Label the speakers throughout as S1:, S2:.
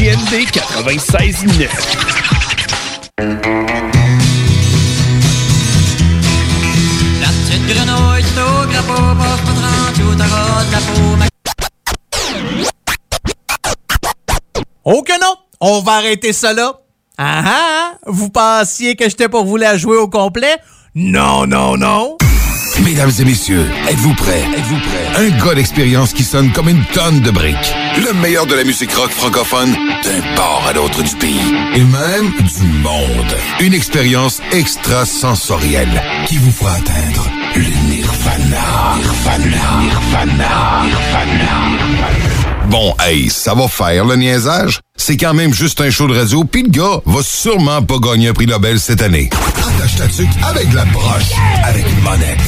S1: CJND 96.9.
S2: La petite grenouille au grappot passe pas 30 ou t'auras de la peau. ma-
S3: Oh que non! On va arrêter ça là. Ah ah! Vous pensiez que j'étais pour vous la jouer au complet? Non, non, non!
S4: Mesdames et messieurs, êtes-vous prêts? Êtes-vous prêts? Un gars d'expérience qui sonne comme une tonne de briques. Le meilleur de la musique rock francophone d'un port à l'autre du pays. Et même du monde. Une expérience extrasensorielle qui vous fera atteindre le nirvana. Nirvana. Nirvana. Nirvana. Bon, hey, ça va faire le niaisage. C'est quand même juste un show de radio, puis le gars va sûrement pas gagner un prix Nobel cette année. Attache ta tuque avec la broche, avec une monette.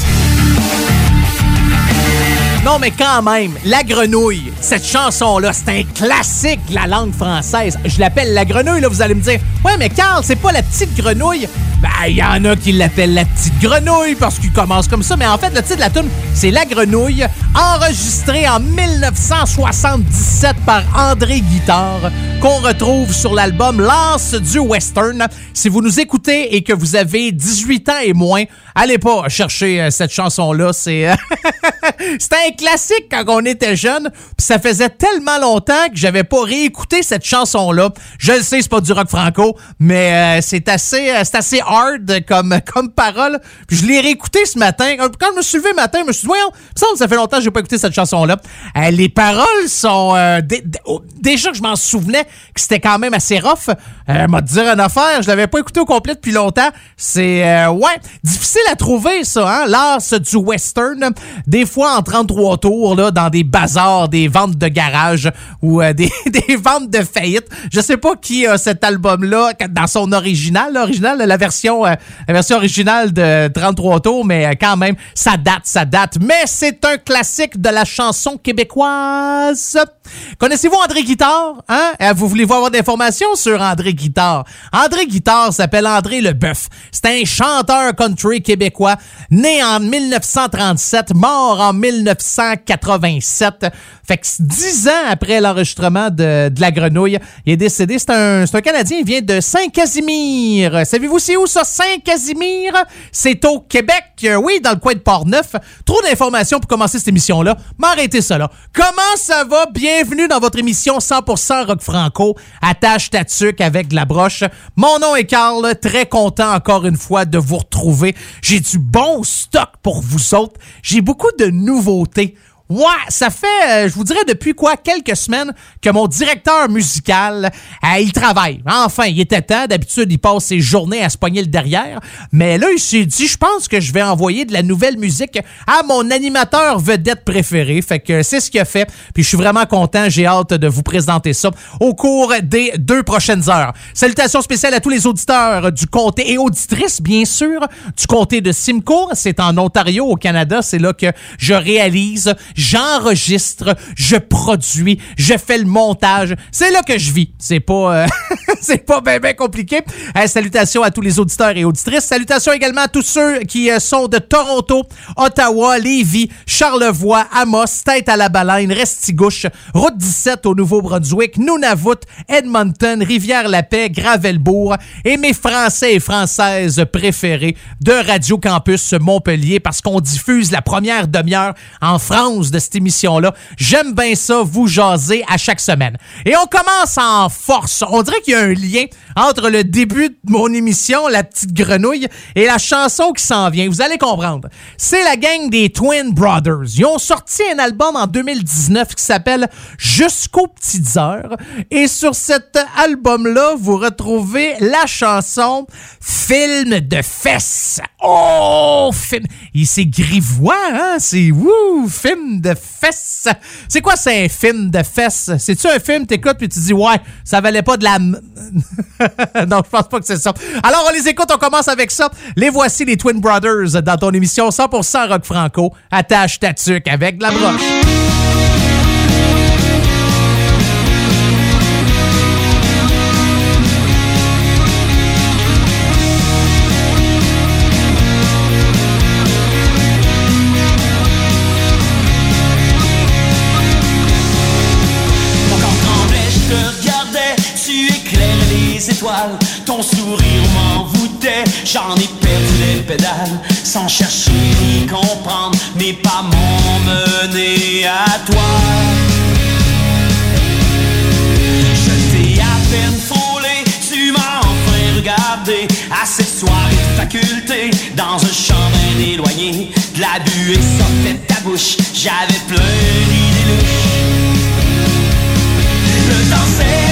S3: Non, mais quand même, La Grenouille, cette chanson-là, c'est un classique de la langue française. Je l'appelle La Grenouille, là, vous allez me dire, ouais, mais Carl, c'est pas la petite grenouille. Ben, il y en a qui l'appellent la petite grenouille parce qu'il commence comme ça, mais en fait, le titre de la tune, c'est La Grenouille, enregistré en 1977 par André Guitard, qu'on retrouve sur l'album Lance du Western. Si vous nous écoutez et que vous avez 18 ans et moins, allez pas chercher euh, cette chanson-là, c'est... euh, C'était un classique quand on était jeune, puis ça faisait tellement longtemps que j'avais pas réécouté cette chanson-là. Je le sais, c'est pas du rock franco, mais euh, c'est assez, euh, c'est assez hard comme, comme parole. Puis je l'ai réécouté ce matin. Quand je me suis levé le matin, je me suis dit, voyons, que ça fait longtemps que j'ai pas écouté cette chanson-là. Euh, les paroles sont oh, déjà que je m'en souvenais que c'était quand même assez rough. Euh, m'a dire une affaire, je l'avais pas écouté au complet depuis longtemps. C'est ouais, difficile à trouver ça, hein, l'art du western. Des fois en 33 tours là, dans des bazars, des ventes de garage ou euh, des, ventes de faillite. Je sais pas qui a cet album là dans son original, l'original, la version euh, la version originale de 33 tours, mais euh, quand même ça date, ça date. Mais c'est un classique de la chanson québécoise. Connaissez-vous André Guitard? Hein? Euh, Vous voulez avoir des informations sur André Guitard? André Guitard s'appelle André Leboeuf. C'est un chanteur country québécois, né en 1937, mort en 1987. Fait que dix ans après l'enregistrement de, La Grenouille, il est décédé. C'est un, Canadien, il vient de Saint-Casimir. Savez-vous c'est où ça, Saint-Casimir? C'est au Québec, euh, oui, dans le coin de Port-Neuf. Trop d'informations pour commencer cette émission-là. M'arrêtez ça là. Comment ça va? Bienvenue dans votre émission 100% rock franco. Attache ta tuque avec de la broche. Mon nom est Carl. Très content encore une fois de vous retrouver. J'ai du bon stock pour vous autres. J'ai beaucoup de nouveautés. Ouais, ça fait, euh, je vous dirais, depuis quoi, quelques semaines que mon directeur musical, euh, il travaille. Enfin, il était temps. D'habitude, il passe ses journées à se pogner le derrière. Mais là, il s'est dit, je pense que je vais envoyer de la nouvelle musique à mon animateur vedette préféré. Fait que c'est ce qu'il a fait. Puis je suis vraiment content. J'ai hâte de vous présenter ça au cours des deux prochaines heures. Salutations spéciales à tous les auditeurs du comté et auditrices, bien sûr, du comté de Simcoe. C'est en Ontario, au Canada. C'est là que je réalise, j'enregistre, je produis, je fais le montage. C'est là que je vis. C'est pas, euh, c'est pas bien ben compliqué. Salutations à tous les auditeurs et auditrices. Salutations également à tous ceux qui euh, sont de Toronto, Ottawa, Lévis, Charlevoix, Amos, Tête à la Baleine, Restigouche, Route 17 au Nouveau-Brunswick, Nunavut, Edmonton, Rivière-la-Paix, Gravelbourg et mes Français et Françaises préférés de Radio Campus Montpellier parce qu'on diffuse la première demi-heure en France de cette émission-là. J'aime bien ça, vous jaser à chaque semaine. Et on commence en force. On dirait qu'il y a un lien entre le début de mon émission, La Petite Grenouille, et la chanson qui s'en vient. Vous allez comprendre. C'est la gang des Twin Brothers. Ils ont sorti un album en 2019 qui s'appelle Jusqu'aux petites heures. Et sur cet album-là, vous retrouvez la chanson Film de fesses. Oh, film. Il c'est grivois, hein? C'est wouh, film de fesses. C'est quoi, c'est un film de fesses? C'est-tu un film, t'écoutes, puis tu dis, ouais, ça valait pas de la. non, je pense pas que c'est ça. Alors, on les écoute, on commence avec ça. Les voici, les Twin Brothers, dans ton émission 100% rock franco. Attache ta avec de la broche.
S5: Ton sourire m'envoûtait, j'en ai perdu les pédales. Sans chercher ni comprendre, mes pas m'ont mené à toi. Je t'ai à peine frôlé, tu m'as enfin regardé. À cette soirée de faculté, dans un champ éloigné, de la buée sortait de ta bouche, j'avais plein d'idées louches. Le temps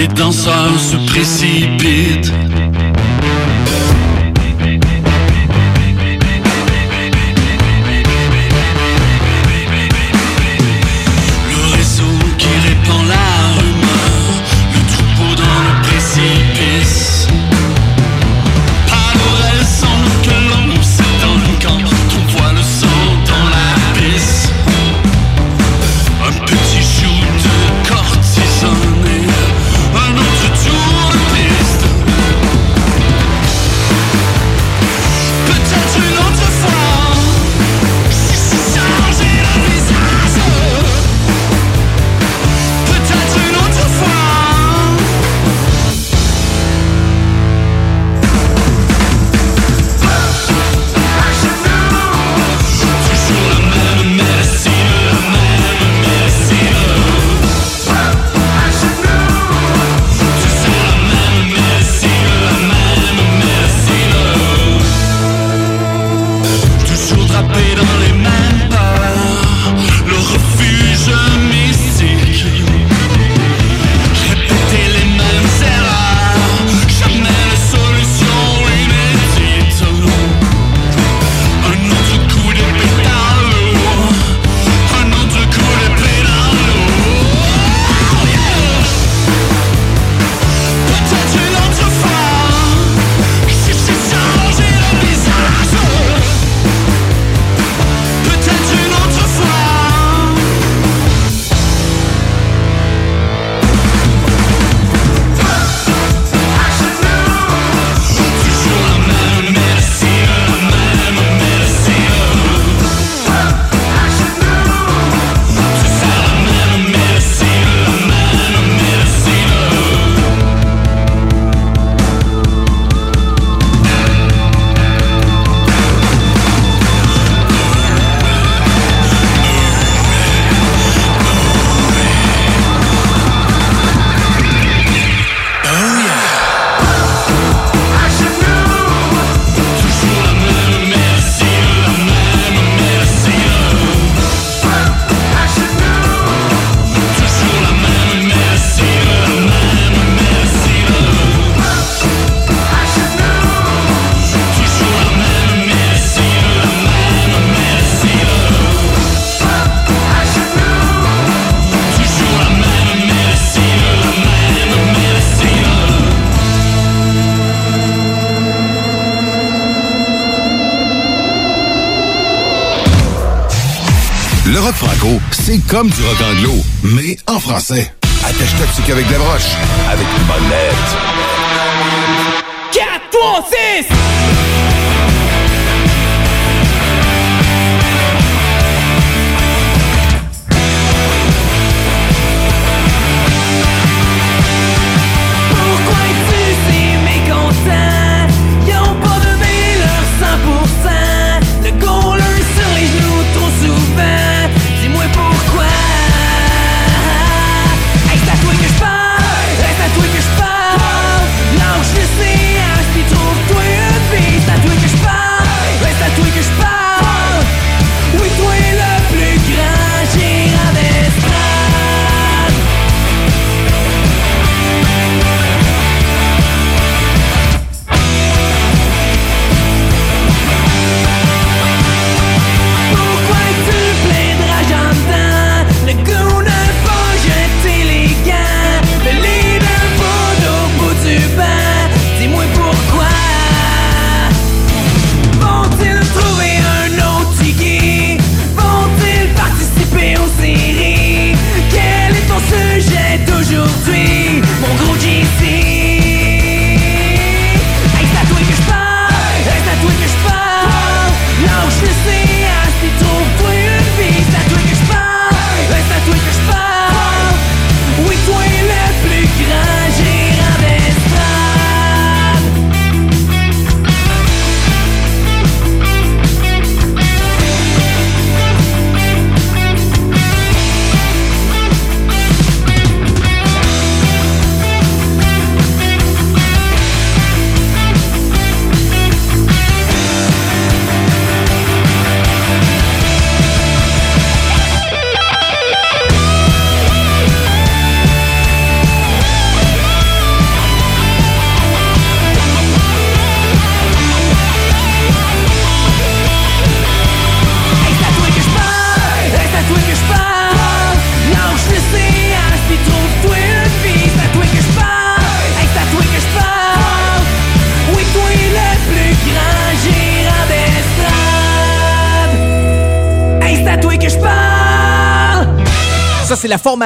S6: les danseurs se précipitent.
S7: Comme du rock anglo, mais en français.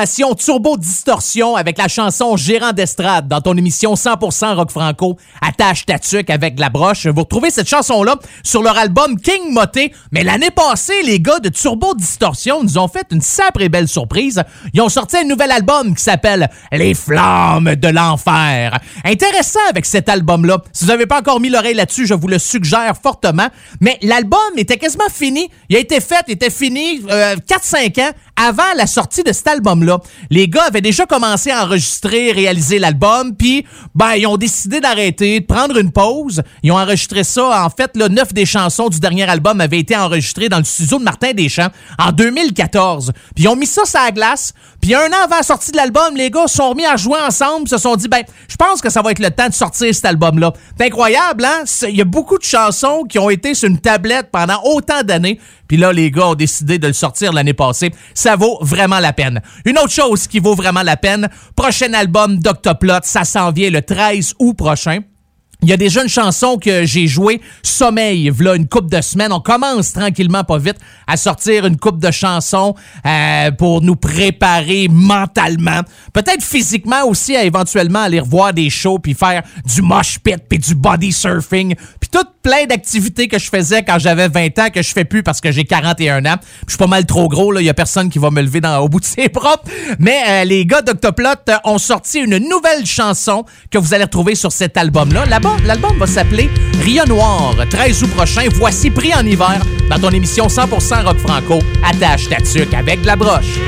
S3: Turbo Distorsion avec la chanson Gérant d'estrade dans ton émission 100% rock franco. Attache ta tuque avec la broche. Vous retrouvez cette chanson-là sur leur album King Moté. Mais l'année passée, les gars de Turbo Distorsion nous ont fait une sacrée belle surprise. Ils ont sorti un nouvel album qui s'appelle Les Flammes de l'Enfer. Intéressant avec cet album-là. Si vous n'avez pas encore mis l'oreille là-dessus, je vous le suggère fortement. Mais l'album était quasiment fini. Il a été fait, il était fini euh, 4-5 ans avant la sortie de cet album-là. Les gars avaient déjà commencé à enregistrer, réaliser l'album, puis ben ils ont décidé d'arrêter, de prendre une pause. Ils ont enregistré ça. En fait, le neuf des chansons du dernier album avaient été enregistrées dans le studio de Martin Deschamps en 2014. Puis ils ont mis ça sur la glace. Puis un an avant la sortie de l'album, les gars se sont remis à jouer ensemble, se sont dit ben je pense que ça va être le temps de sortir cet album-là. C'est incroyable, hein? Il y a beaucoup de chansons qui ont été sur une tablette pendant autant d'années. Puis là, les gars ont décidé de le sortir l'année passée. Ça vaut vraiment la peine. Une autre chose qui vaut vraiment la peine, prochain album d'Octoplot, ça s'en vient le 13 août prochain. Il y a déjà une chanson que j'ai jouée, Sommeil, v'là une coupe de semaines. On commence tranquillement, pas vite, à sortir une coupe de chansons euh, pour nous préparer mentalement. Peut-être physiquement aussi, à éventuellement aller revoir des shows puis faire du mosh pit puis du body surfing puis tout plein d'activités que je faisais quand j'avais 20 ans que je fais plus parce que j'ai 41 ans. Je suis pas mal trop gros, là. Il y a personne qui va me lever dans, au bout de ses bras. Mais euh, les gars d'Octoplot euh, ont sorti une nouvelle chanson que vous allez retrouver sur cet album-là. Là-bas, l'album va s'appeler Rio Noir. 13 août prochain, voici Pris en hiver dans ton émission 100% rock franco. Attache ta tuque avec la broche.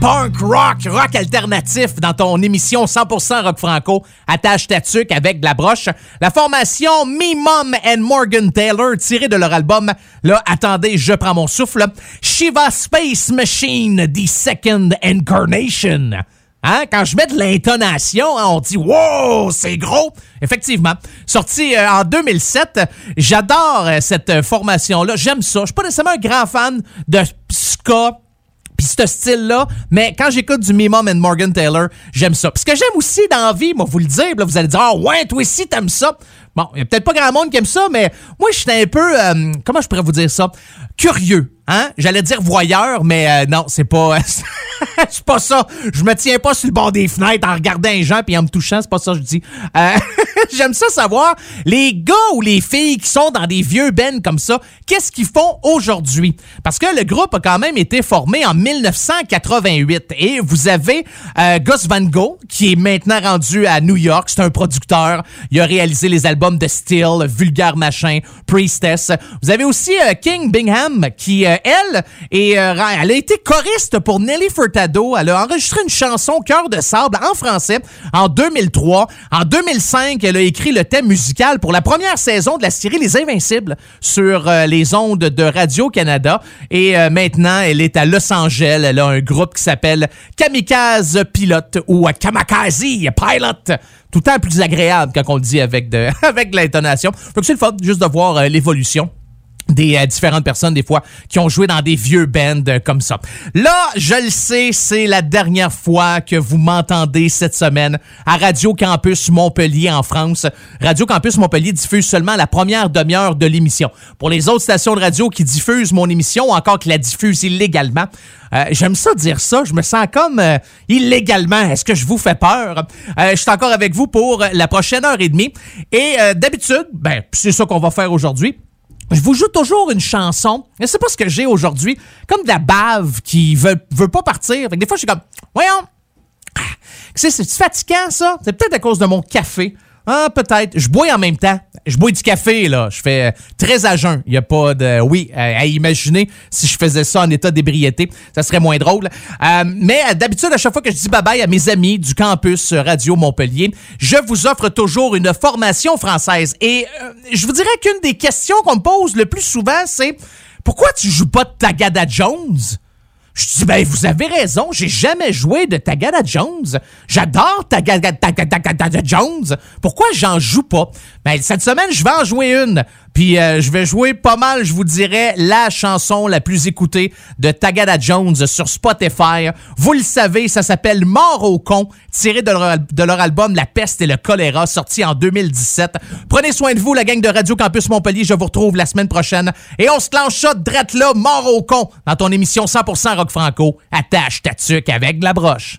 S3: Punk, rock, rock alternatif dans ton émission 100% rock franco. Attache ta tuque avec de la broche. La formation Me Mom and Morgan Taylor, tirée de leur album, là, attendez, je prends mon souffle. Shiva Space Machine, The Second Incarnation. Hein? Quand je mets de l'intonation, hein, on dit Wow, c'est gros! Effectivement. Sorti euh, en 2007. J'adore euh, cette euh, formation-là. J'aime ça. Je suis pas nécessairement un grand fan de ska puis ce style-là, mais quand j'écoute du Me Mom and Morgan Taylor, j'aime ça. Puis ce que j'aime aussi dans la vie, moi, vous le dire, là, vous allez dire, ah ouais, toi aussi, t'aimes ça. Bon, il y a peut-être pas grand monde qui aime ça, mais moi, je suis un peu, euh, comment je pourrais vous dire ça? Curieux, hein? J'allais dire voyeur, mais euh, non, c'est pas, c'est pas ça. Je me tiens pas sur le bord des fenêtres en regardant les gens puis en me touchant, c'est pas ça que je dis. Euh, J'aime ça savoir, les gars ou les filles qui sont dans des vieux bands comme ça, qu'est-ce qu'ils font aujourd'hui? Parce que le groupe a quand même été formé en 1988 et vous avez euh, Gus Van Gogh qui est maintenant rendu à New York. C'est un producteur. Il a réalisé les albums de Steel, Vulgar Machin, Priestess. Vous avez aussi King Bingham qui, elle, est, euh, elle a été choriste pour Nelly Furtado. Elle a enregistré une chanson Cœur de sable en français en 2003. En 2005, elle a écrit le thème musical pour la première saison de la série Les Invincibles sur euh, les ondes de Radio-Canada. Et euh, maintenant, elle est à Los Angeles. Elle a un groupe qui s'appelle Kamikaze Pilot ou Kamikaze Pilot. Tout le temps plus agréable quand on le dit avec de, avec l'intonation. Donc c'est le fun juste de voir l'évolution des euh, différentes personnes des fois qui ont joué dans des vieux bands euh, comme ça. Là, je le sais, c'est la dernière fois que vous m'entendez cette semaine à Radio Campus Montpellier en France. Radio Campus Montpellier diffuse seulement la première demi-heure de l'émission. Pour les autres stations de radio qui diffusent mon émission ou encore qui la diffusent illégalement, euh, j'aime ça dire ça. Je me sens comme euh, illégalement. Est-ce que je vous fais peur? Euh, je suis encore avec vous pour la prochaine heure et demie. Et euh, d'habitude, ben, c'est ça qu'on va faire aujourd'hui. Je vous joue toujours une chanson. Je sais pas ce que j'ai aujourd'hui. Comme de la bave qui veut, veut pas partir. Fait que des fois, je suis comme, voyons. Ah, C'est c'est fatigant, ça? C'est peut-être à cause de mon café. Ah, peut-être. Je bois en même temps. Je bois du café, là. Je fais euh, très à jeun. Il n'y a pas de... Oui, à imaginer si je faisais ça en état d'ébriété, ça serait moins drôle. Euh, mais euh, d'habitude, à chaque fois que je dis bye-bye à mes amis du campus Radio Montpellier, je vous offre toujours une formation française. Et je vous dirais qu'une des questions qu'on me pose le plus souvent, c'est pourquoi tu joues pas de Tagada Jones? Je dis, ben, vous avez raison, j'ai jamais joué de Tagada Jones. J'adore Tagada, Tagada, Tagada Jones. Pourquoi j'en joue pas? Ben, cette semaine, je vais en jouer une. Puis euh, je vais jouer pas mal, je vous dirais, la chanson la plus écoutée de Tagada Jones sur Spotify. Vous le savez, ça s'appelle Mort au con, tiré de leur, album La peste et le choléra, sorti en 2017. Prenez soin de vous, la gang de Radio Campus Montpellier. Je vous retrouve la semaine prochaine. Et on se clenche ça drette là, Mort au con, dans ton émission 100% rock franco. Attache ta tuque avec de la broche.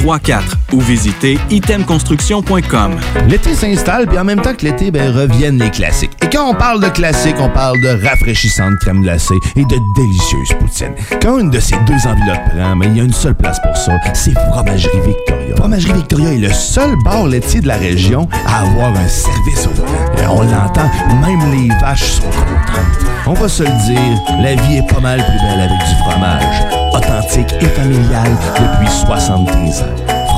S8: 418-454-8834 ou visitez itemconstruction.com.
S9: L'été s'installe, puis en même temps que l'été, ben, reviennent les classiques. Et quand on parle de classiques, on parle de rafraîchissante crème glacée et de délicieuse poutine. Quand une de ces deux enveloppes prend, mais il y a une seule place pour ça, c'est Fromagerie Victoria. Fromagerie Victoria est le seul bar laitier de la région à avoir un service au volant. On l'entend, même les vaches sont contentes. On va se le dire, la vie est pas mal plus belle avec du fromage. Authentique et familial depuis 73 ans.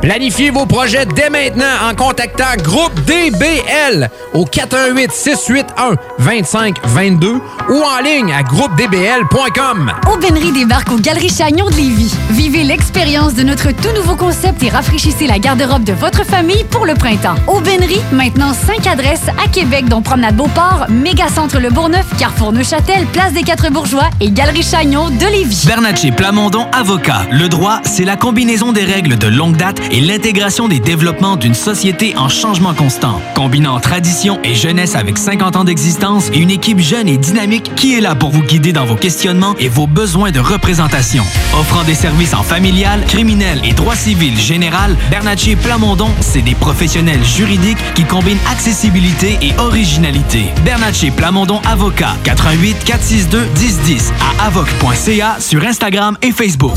S10: Planifiez vos projets dès maintenant en contactant Groupe DBL au 418-681-2522 ou en ligne à groupedbl.com.
S11: Aubainerie débarque aux Galeries Chagnon de Lévis. Vivez l'expérience de notre tout nouveau concept et rafraîchissez la garde-robe de votre famille pour le printemps. Aubainerie, maintenant 5 adresses à Québec, dont Promenade Beauport, Mégacentre Le Bourgneuf, Carrefour Neuchâtel, Place des Quatre Bourgeois et Galerie Chagnon de Lévis.
S12: Bernatchez Plamondon Avocat. Le droit, c'est la combinaison des règles de longue date et l'intégration des développements d'une société en changement constant. Combinant tradition et jeunesse avec 50 ans d'existence et une équipe jeune et dynamique qui est là pour vous guider dans vos questionnements et vos besoins de représentation. Offrant des services en familial, criminel et droit civil général, Bernatchez Plamondon, c'est des professionnels juridiques qui combinent accessibilité et originalité. Bernatchez Plamondon Avocat, 88 462 1010 à avoc.ca sur Instagram et Facebook.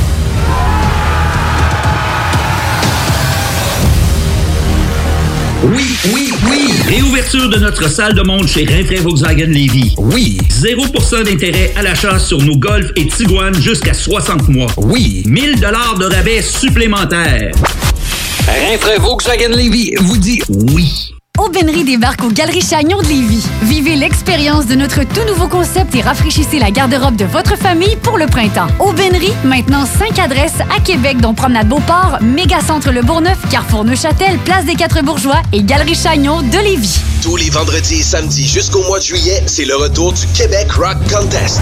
S13: Oui, oui, oui! Réouverture de notre salle de monde chez Rinfrae Volkswagen Lévy.
S14: Oui!
S13: 0% d'intérêt à l'achat sur nos Golf et Tiguan jusqu'à 60 mois.
S14: Oui!
S13: 1000 dollars de rabais supplémentaires.
S14: Rinfrae Volkswagen Lévy vous dit oui.
S11: Aubainerie débarque aux Galeries Chagnon de Lévis. Vivez l'expérience de notre tout nouveau concept et rafraîchissez la garde-robe de votre famille pour le printemps. Aubainerie, maintenant 5 adresses à Québec, dont Promenade Beauport, Mégacentre Le Bourgneuf, Carrefour Neuchâtel, Place des Quatre Bourgeois et Galerie Chagnon de Lévis.
S15: Tous les vendredis et samedis jusqu'au mois de juillet, c'est le retour du Québec Rock Contest.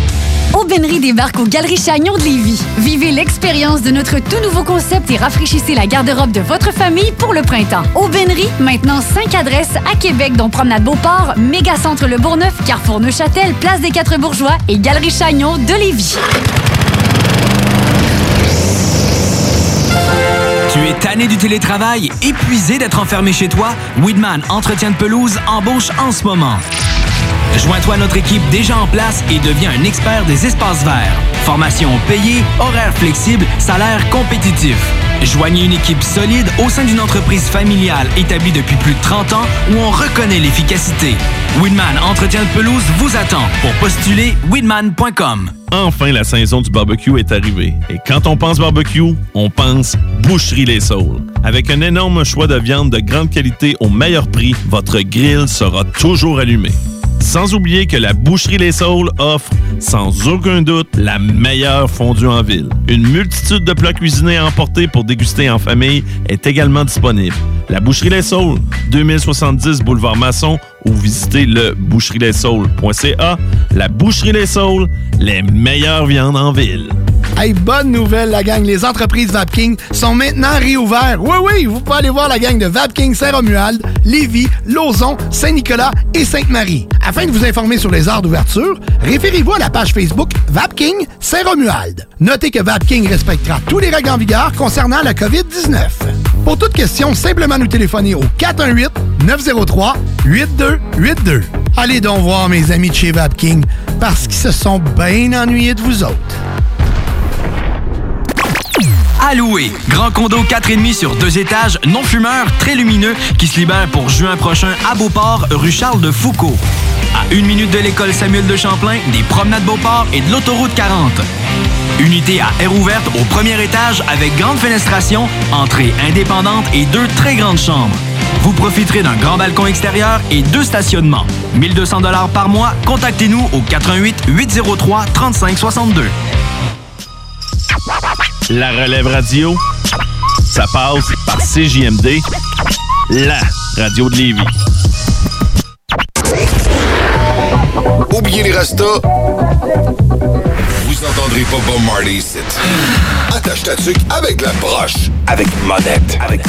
S11: Aubainerie débarque aux Galeries Chagnon de Lévis. Vivez l'expérience de notre tout nouveau concept et rafraîchissez la garde-robe de votre famille pour le printemps. Aubainerie, maintenant 5 adresses à Québec, dont Promenade Beauport, Mégacentre Le Bourgneuf, Carrefour Neuchâtel, Place des Quatre Bourgeois et Galerie Chagnon de Lévis.
S12: Tu es tanné du télétravail, épuisé d'être enfermé chez toi? Weedman Entretien de pelouse embauche en ce moment. Joins-toi à notre équipe déjà en place et deviens un expert des espaces verts. Formation payée, horaires flexibles, salaire compétitif. Joignez une équipe solide au sein d'une entreprise familiale établie depuis plus de 30 ans où on reconnaît l'efficacité. Winman Entretien de pelouse vous attend. Pour postuler, winman.com.
S16: Enfin, la saison du barbecue est arrivée. Et quand on pense barbecue, on pense Boucherie Les Saules. Avec un énorme choix de viande de grande qualité au meilleur prix, votre grill sera toujours allumé. Sans oublier que la Boucherie Les Saules offre, sans aucun doute, la meilleure fondue en ville. Une multitude de plats cuisinés à emporter pour déguster en famille est également disponible. La Boucherie Les Saules, 2070 Boulevard Masson ou visitez le boucherieslessaules.ca. La Boucherie Les Saules, les meilleures viandes en ville.
S17: Hey, bonne nouvelle, la gang. Les entreprises Vapking sont maintenant réouvertes. Oui, oui, vous pouvez aller voir la gang de Vapking Saint-Romuald, Lévis, Lauson, Saint-Nicolas et Sainte-Marie. Afin de vous informer sur les heures d'ouverture, référez-vous à la page Facebook Vapking Saint-Romuald. Notez que Vapking respectera tous les règles en vigueur concernant la COVID-19. Pour toute question, simplement nous téléphoner au 418-903-8282. Allez donc voir mes amis de chez Vapking parce qu'ils se sont bien ennuyés de vous autres.
S12: Louer. Grand condo 4,5 sur deux étages, non fumeur, très lumineux, qui se libère pour juin prochain à Beauport, rue Charles de Foucault. À une minute de l'école Samuel de Champlain, des promenades Beauport et de l'autoroute 40. Unité à air ouverte au premier étage avec grande fenestration, entrée indépendante et deux très grandes chambres. Vous profiterez d'un grand balcon extérieur et deux stationnements. 1200 dollars par mois. Contactez-nous au 88 803 3562.
S16: La relève radio, ça passe par CJMD, la radio de Lévis.
S4: Oubliez les restos. Vous entendrez pas Bob Marley ici. Attache ta tuque avec la broche. Avec monette. Avec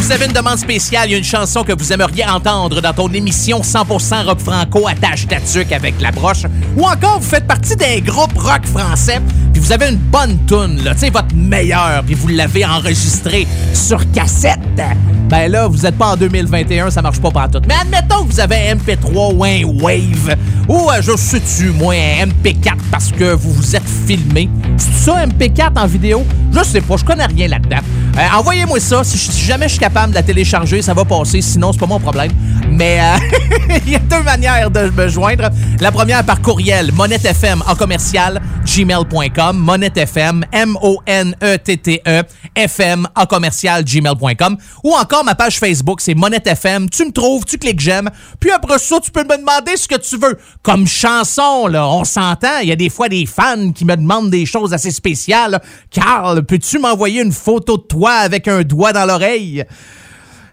S3: Vous avez une demande spéciale, il y a une chanson que vous aimeriez entendre dans ton émission 100% rock franco attache ta tuque avec la broche, ou encore vous faites partie d'un groupe rock français, puis vous avez une bonne tune, là, tu sais, votre meilleur, puis vous l'avez enregistré sur cassette. Ben là, vous êtes pas en 2021, ça marche pas partout. Mais admettons que vous avez un MP3 ou un Wave, ou je sais-tu, moi, un MP4 parce que vous vous êtes filmé. C'est ça, MP4 en vidéo? Je sais pas, je connais rien là-dedans. Euh, Envoyez-moi ça. Si, si jamais je suis capable de la télécharger, ça va passer. Sinon, c'est pas mon problème. Mais euh, il y a deux manières de me joindre. La première par courriel, monettefm en commercial, gmail.com. Monettefm, M-O-N-E-T-T-E, FM en commercial, gmail.com. Ou encore ma page Facebook, c'est monettefm. Tu me trouves, tu cliques j'aime. Puis après ça, tu peux me demander ce que tu veux. Comme chanson, là, on s'entend. Il y a des fois des fans qui me demandent des choses assez spéciales. Carl, peux-tu m'envoyer une photo de toi avec un doigt dans l'oreille?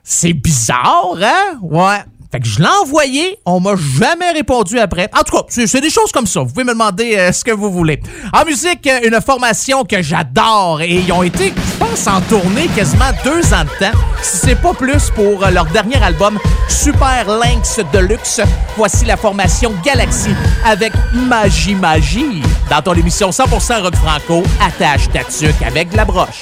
S3: C'est bizarre, hein? Ouais. Fait que je l'ai envoyé, on m'a jamais répondu après. En tout cas, c'est des choses comme ça. Vous pouvez me demander euh, ce que vous voulez. En musique, euh, une formation que j'adore et ils ont été, je pense, en tournée quasiment deux ans de temps. Si c'est pas plus pour euh, leur dernier album, Super Lynx Deluxe. Voici la formation Galaxy avec Magie Magie. Dans ton émission 100% rock franco, attache ta tuque avec la broche.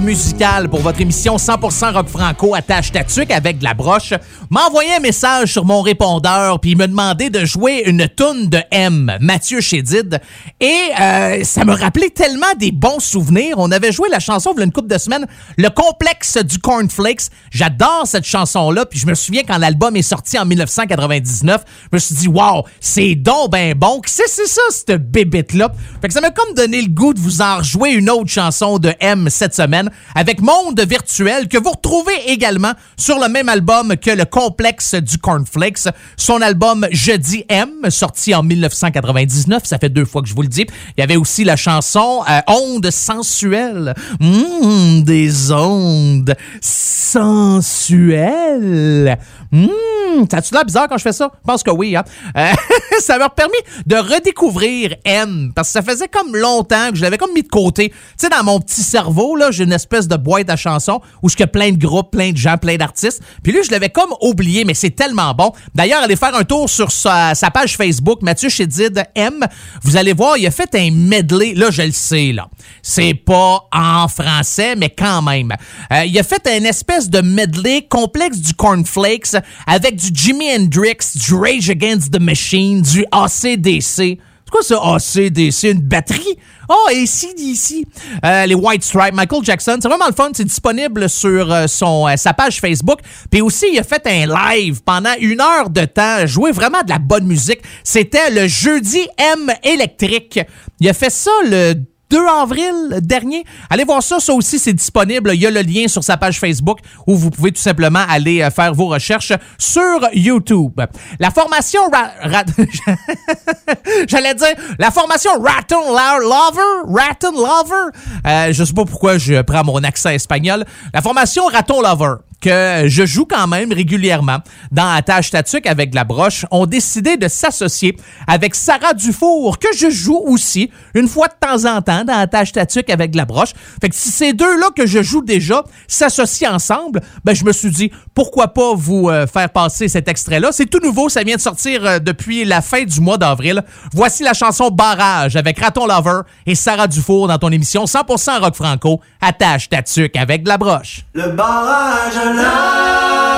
S3: Musical pour votre émission 100% rock franco attache tatuc avec de la broche, m'a envoyé un message sur mon répondeur puis me demandait de jouer une toune de M, Mathieu Chédid. Et euh, ça me rappelait tellement des bons souvenirs. On avait joué la chanson v'là une couple de semaines, Le complexe du cornflakes. J'adore cette chanson-là puis je me souviens quand l'album est sorti en 1999, je me suis dit wow, c'est donc ben bon. C'est c'est ça cette bébête-là. Fait que ça m'a comme donné le goût de vous en rejouer une autre chanson de M cette semaine avec Monde virtuel que vous retrouvez également sur le même album que le complexe du Cornflakes, son album Jeudi M sorti en 1999, ça fait deux fois que je vous le Il y avait aussi la chanson euh, Ondes sensuelles. Mmh, des ondes sensuelles. Mmh, ça tu l'air bizarre quand je fais ça? Je pense que oui. Hein? Euh, ça m'a permis de redécouvrir M parce que ça faisait comme longtemps que je l'avais comme mis de côté. Tu sais, dans mon petit cerveau, là, j'ai une espèce de boîte à chansons où je plein de groupes, plein de gens, plein d'artistes. Puis lui, je l'avais comme oublié, mais c'est tellement bon. D'ailleurs, allez faire un tour sur sa, sa page Facebook, Mathieu Chédid M. Vous allez voir, il a fait un medley. Là, je le sais, là. C'est pas en français, mais quand même. Euh, il a fait un espèce de medley complexe du Cornflakes avec du Jimi Hendrix, du Rage Against the Machine, du ACDC. Quoi ça, ACDC? Une batterie? Oh, et ici, d'ici. Euh, les White Stripes, Michael Jackson. C'est vraiment le fun. C'est disponible sur euh, son, euh, sa page Facebook. Puis aussi, il a fait un live pendant une heure de temps. Joué vraiment de la bonne musique. C'était le jeudi M électrique. Il a fait ça le 2 avril dernier. Allez voir ça, ça aussi c'est disponible. Il y a le lien sur sa page Facebook où vous pouvez tout simplement aller euh, faire vos recherches sur YouTube. La formation J'allais dire la formation Ratton Lover, Ratton Lover. Euh, je sais pas pourquoi je prends mon accent espagnol. La formation Raton Lover que je joue quand même régulièrement dans Attache Tatuc avec la broche, ont décidé de s'associer avec Sarah Dufour, que je joue aussi une fois de temps en temps dans Attache Tatuc avec la broche. Fait que si ces deux-là que je joue déjà s'associent ensemble, ben je me suis dit, pourquoi pas vous euh, faire passer cet extrait-là. C'est tout nouveau, ça vient de sortir euh, depuis la fin du mois d'avril. Voici la chanson Barrage avec Raton Lover et Sarah Dufour dans ton émission 100% rock franco, Attache Tatuc avec la broche.
S18: Le barrage love.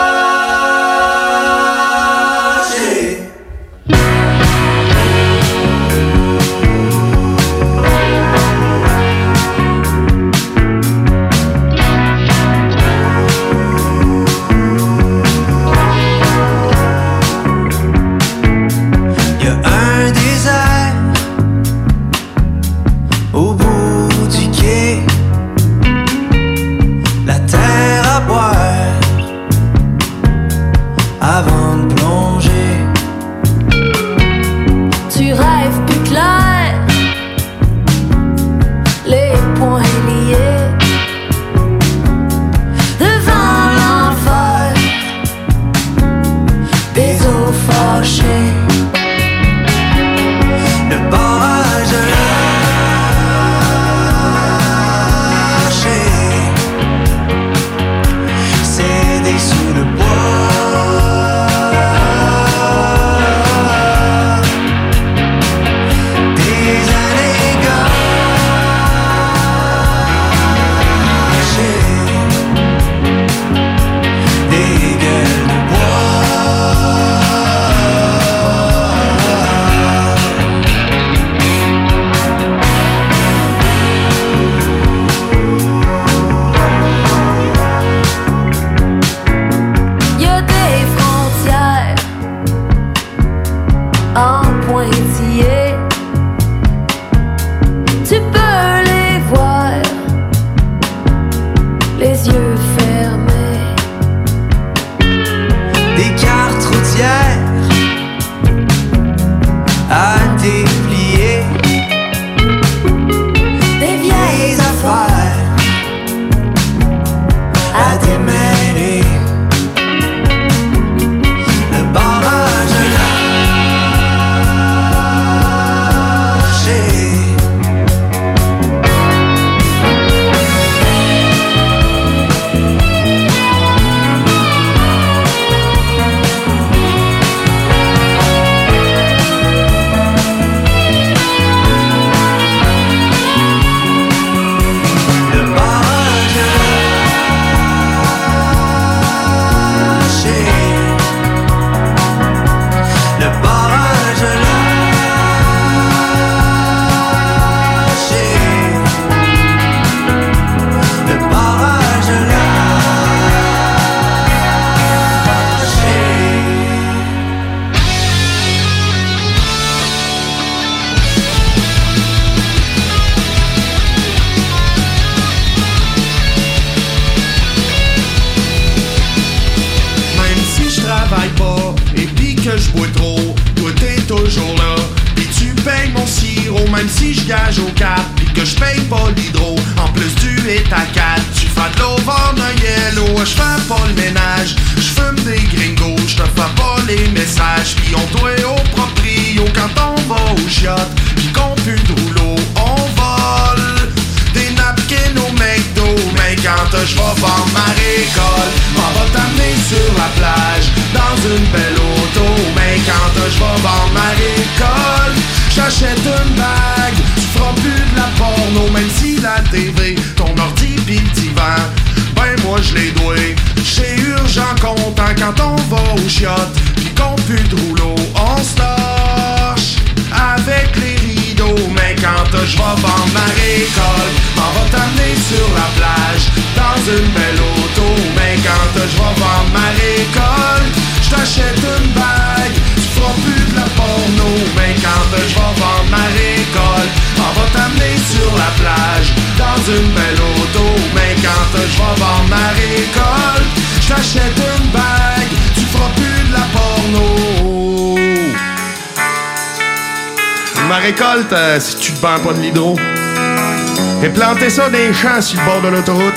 S18: Ça des champs sur le bord de l'autoroute.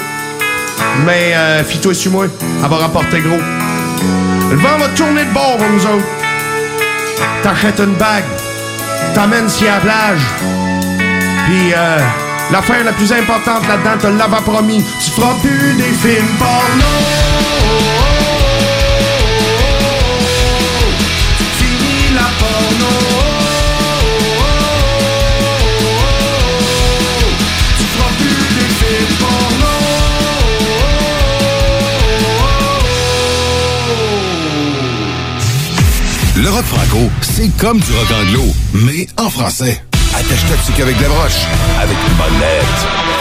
S18: Mais euh, fie-toi sur moi, elle va rapporter gros. Le vent va tourner de bord pour nous autres. T'achètes une bague, t'amènes sur la plage. Puis euh, l'affaire la plus importante là-dedans, te l'avais promis, tu feras plus des films porno.
S4: Franco, c'est comme du rock anglo, mais en français. Attache-toi qu'avec des broches, avec une bonne lettre.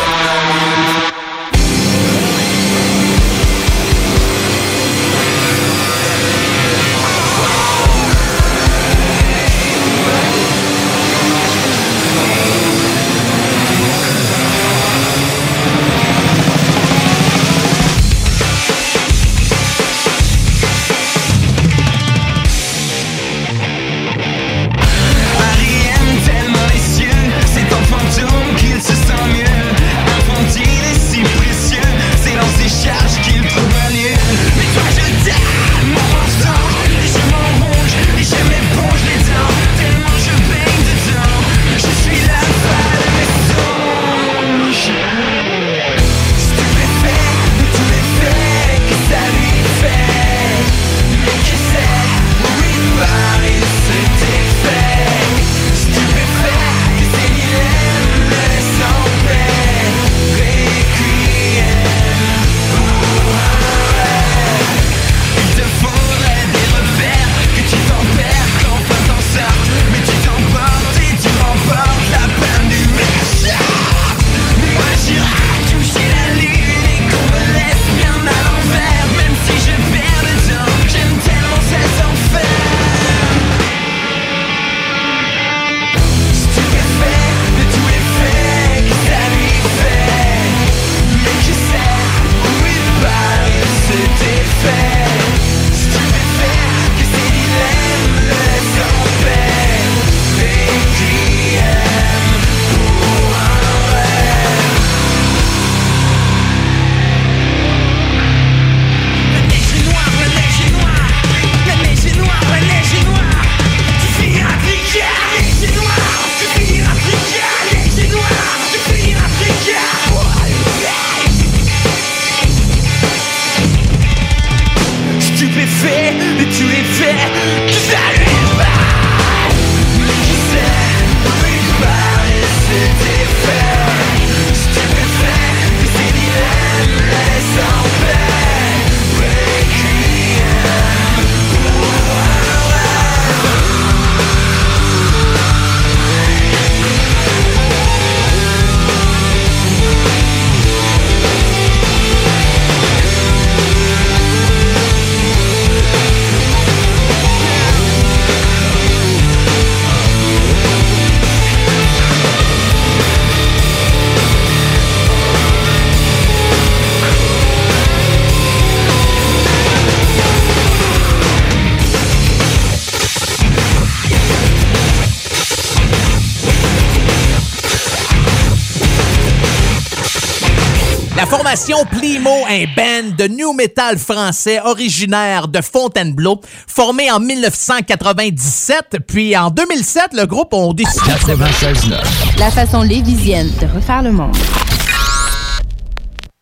S3: Metal français originaire de Fontainebleau, formé en 1997, puis en 2007, le groupe ont décidé...
S19: 96.9.
S20: La façon lévisienne de refaire le monde.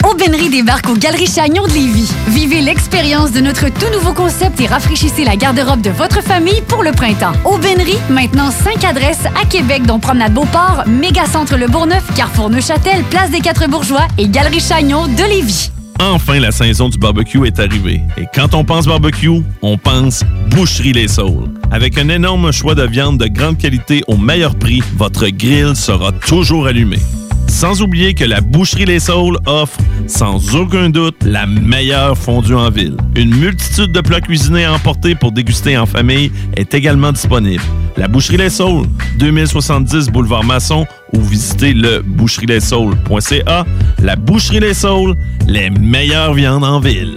S11: Aubainerie débarque aux Galeries Chagnon de Lévis. Vivez l'expérience de notre tout nouveau concept et rafraîchissez la garde-robe de votre famille pour le printemps. Aubainerie, maintenant 5 adresses à Québec, dont Promenade Beauport, Mégacentre Le Bourgneuf, Carrefour Neuchâtel, Place des Quatre Bourgeois et Galerie Chagnon de Lévis.
S16: Enfin, la saison du barbecue est arrivée. Et quand on pense barbecue, on pense Boucherie Les Saules. Avec un énorme choix de viande de grande qualité au meilleur prix, votre grill sera toujours allumé. Sans oublier que la Boucherie Les Saules offre, sans aucun doute, la meilleure fondue en ville. Une multitude de plats cuisinés à emporter pour déguster en famille est également disponible. La Boucherie Les Saules, 2070 Boulevard Masson ou visitez le boucherieslessaules.ca. La Boucherie Les Saules, les meilleures viandes en ville.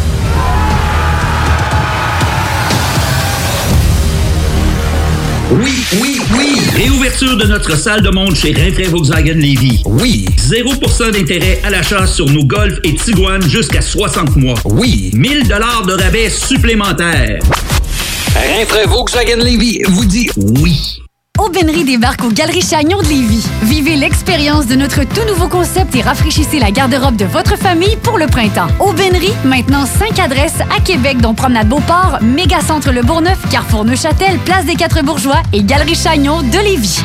S13: Oui, oui, oui! Réouverture de notre salle de monde chez Rinfrae Volkswagen Levy.
S14: Oui!
S13: 0% d'intérêt à l'achat sur nos Golf et Tiguan jusqu'à 60 mois.
S14: Oui!
S13: 1000 dollars de rabais supplémentaires.
S5: Rinfrae Volkswagen Levy vous dit oui.
S11: Aubainerie débarque aux Galeries Chagnon de Lévis. Vivez l'expérience de notre tout nouveau concept et rafraîchissez la garde-robe de votre famille pour le printemps. Aubainerie, maintenant 5 adresses à Québec, dont Promenade Beauport, Mégacentre Le Bourgneuf, Carrefour Neuchâtel, Place des Quatre Bourgeois et Galerie Chagnon de Lévis.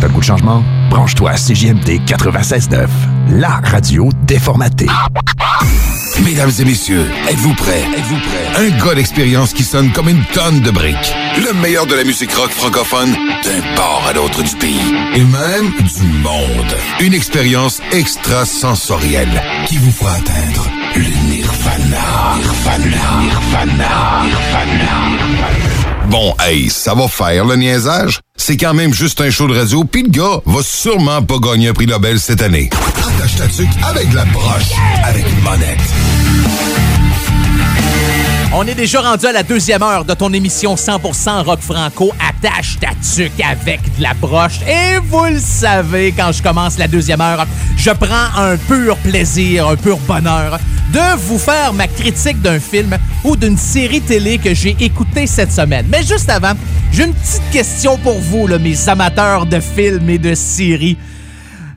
S21: T'as le goût de changement? Branche-toi à CJMD 96.9, la radio déformatée.
S4: Mesdames et messieurs, êtes-vous prêts? Êtes-vous prêts? Un gars d'expérience qui sonne comme une tonne de briques. Le meilleur de la musique rock francophone d'un port à l'autre du pays. Et même du monde. Une expérience extrasensorielle qui vous fera atteindre le nirvana. Nirvana. Nirvana. Nirvana. Bon, hey, ça va faire le niaisage. C'est quand même juste un show de radio, puis le gars va sûrement pas gagner un prix Nobel cette année. Attache ta tuque avec de la broche, avec une monette.
S3: On est déjà rendu à la deuxième heure de ton émission 100% rock franco. Attache ta tuque avec de la broche. Et vous le savez, quand je commence la deuxième heure, je prends un pur plaisir, un pur bonheur de vous faire ma critique d'un film ou d'une série télé que j'ai écouté cette semaine. Mais juste avant, j'ai une petite question pour vous, mes amateurs de films et de séries.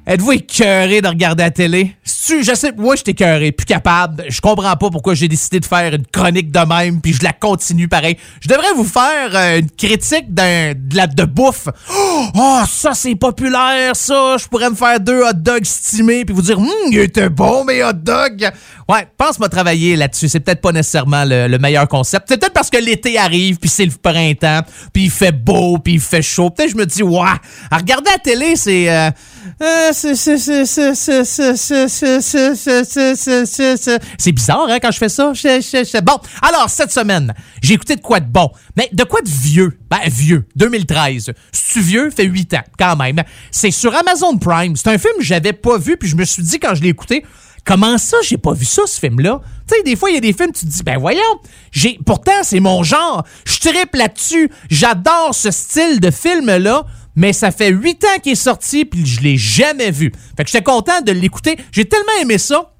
S3: Êtes-vous écœuré de regarder la télé? Si je sais, moi, je suis écœuré, plus capable. Je comprends pas pourquoi j'ai décidé de faire une chronique de même, puis je la continue pareil. Je devrais vous faire euh, une critique d'un, de, la, de bouffe. Oh, ça, c'est populaire, ça. Je pourrais me faire deux hot dogs stimés, puis vous dire, hum, il était bon, mes hot dogs. Ouais, pense-moi travailler là-dessus. C'est peut-être pas nécessairement le, le meilleur concept. C'est peut-être parce que l'été arrive, puis c'est le printemps, puis il fait beau, puis il fait chaud. Peut-être je me dis, ouais, à regarder la télé, c'est... euh, euh, c'est- c'est- c'est- c'est- c'est- c'est- c'est- c'est- bizarre, hein, quand je fais ça. Bon, alors, cette semaine, j'ai écouté de quoi de bon? Mais de quoi de vieux? Ben, vieux. 2013. C'est-tu vieux? Fait 8 ans, quand même. C'est sur Amazon Prime. C'est un film que j'avais pas vu, puis je me suis dit, quand je l'ai écouté, Comment ça, j'ai pas vu ça, ce film-là? Tu sais, des fois, il y a des films, tu te dis, ben voyons, pourtant, c'est mon genre. Je tripe là-dessus. J'adore ce style de film-là, mais ça fait huit ans qu'il est sorti, puis je l'ai jamais vu. Fait que j'étais content de l'écouter. J'ai tellement aimé ça.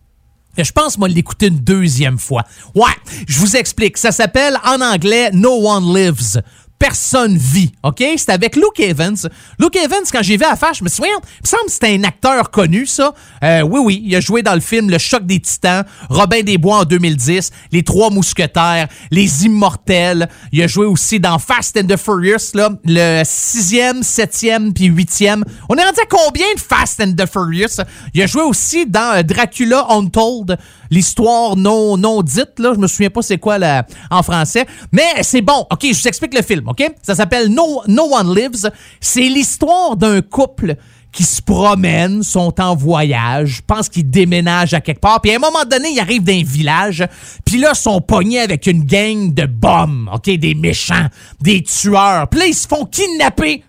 S3: Je pense, moi, l'écouter une deuxième fois. Ouais, je vous explique. Ça s'appelle, en anglais, No One Lives. Personne vit, OK? C'est avec Luke Evans. Luke Evans, quand j'ai vu à faire, je me voyons, il me semble que c'était un acteur connu, ça. Euh, oui, oui, il a joué dans le film Le Choc des Titans, Robin des Bois en 2010, Les Trois Mousquetaires, Les Immortels. Il a joué aussi dans Fast and the Furious, le sixième, septième, puis huitième. On est rendu à combien de Fast and the Furious? Il a joué aussi dans euh, Dracula Untold, l'histoire non, non dite, là. Je me souviens pas c'est quoi la, en français. Mais c'est bon. OK, je vous explique le film, OK? Ça s'appelle no, no One Lives. C'est l'histoire d'un couple qui se promènent, sont en voyage, je pense qu'ils déménagent à quelque part, puis à un moment donné, ils arrivent dans un village, puis là, ils sont pognés avec une gang de bombes, OK, des méchants, des tueurs. Puis là, ils se font kidnapper.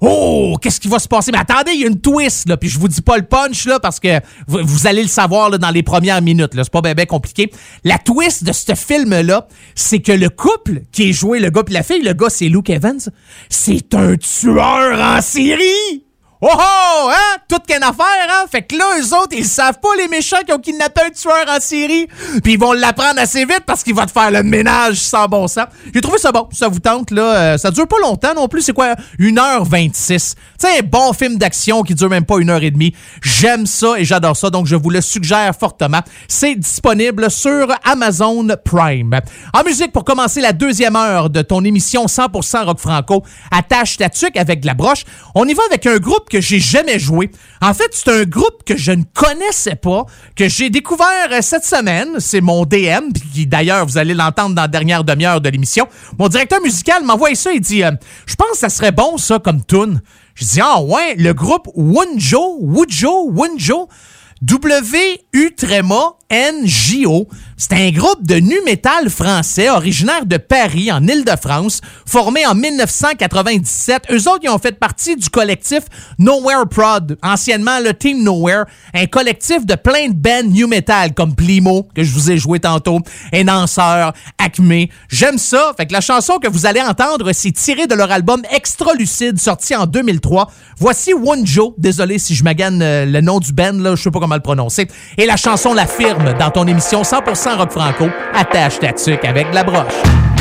S3: Qu'est-ce qui va se passer? Mais attendez, il y a une twist, là, puis je vous dis pas le punch, là, parce que vous, allez le savoir là, dans les premières minutes, là. C'est pas bien ben compliqué. La twist de ce film-là, c'est que le couple qui est joué, le gars puis la fille, le gars, c'est Luke Evans, c'est un tueur en série! Oh oh, hein? Toute qu'une affaire, hein? Fait que là, eux autres, ils savent pas, les méchants, qui ont kidnappé un tueur en série. Puis ils vont l'apprendre assez vite parce qu'il va te faire le ménage sans bon sens. J'ai trouvé ça bon. Ça vous tente, là. Euh, ça dure pas longtemps non plus. C'est quoi? 1h26. C'est un bon film d'action qui dure même pas une heure et demie. J'aime ça et j'adore ça. Donc, je vous le suggère fortement. C'est disponible sur Amazon Prime. En musique, pour commencer la deuxième heure de ton émission 100% rock franco, attache ta tuque avec de la broche. On y va avec un groupe que j'ai jamais joué. En fait, c'est un groupe que je ne connaissais pas, que j'ai découvert euh, cette semaine. C'est mon DM, qui d'ailleurs, vous allez l'entendre dans la dernière demi-heure de l'émission. Mon directeur musical m'envoie ça et dit euh, Je pense que ça serait bon, ça, comme tune. Je dis Ah ouais, le groupe Wunjo, Wunjo, Wunjo. W-U-N-J-O. C'est un groupe de nu metal français originaire de Paris, en Île-de-France, formé en 1997. Eux autres, ils ont fait partie du collectif Nowhere Prod, anciennement le Team Nowhere, un collectif de plein de bands new metal comme Plimo, que je vous ai joué tantôt, Énanceur, Acme. J'aime ça. Fait que la chanson que vous allez entendre, c'est tiré de leur album Extra Lucide, sorti en 2003. Voici Wunjo. Désolé si je magane euh, le nom du band, là, je sais pas comment le prononcer. Et la chanson l'affirme dans ton émission 100% rock franco. Attache ta tuque avec de la broche.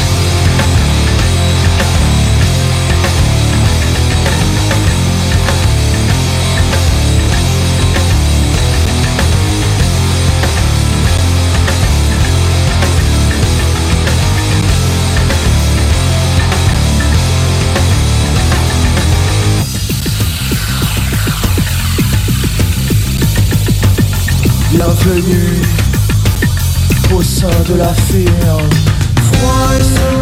S22: De la firme. Froid et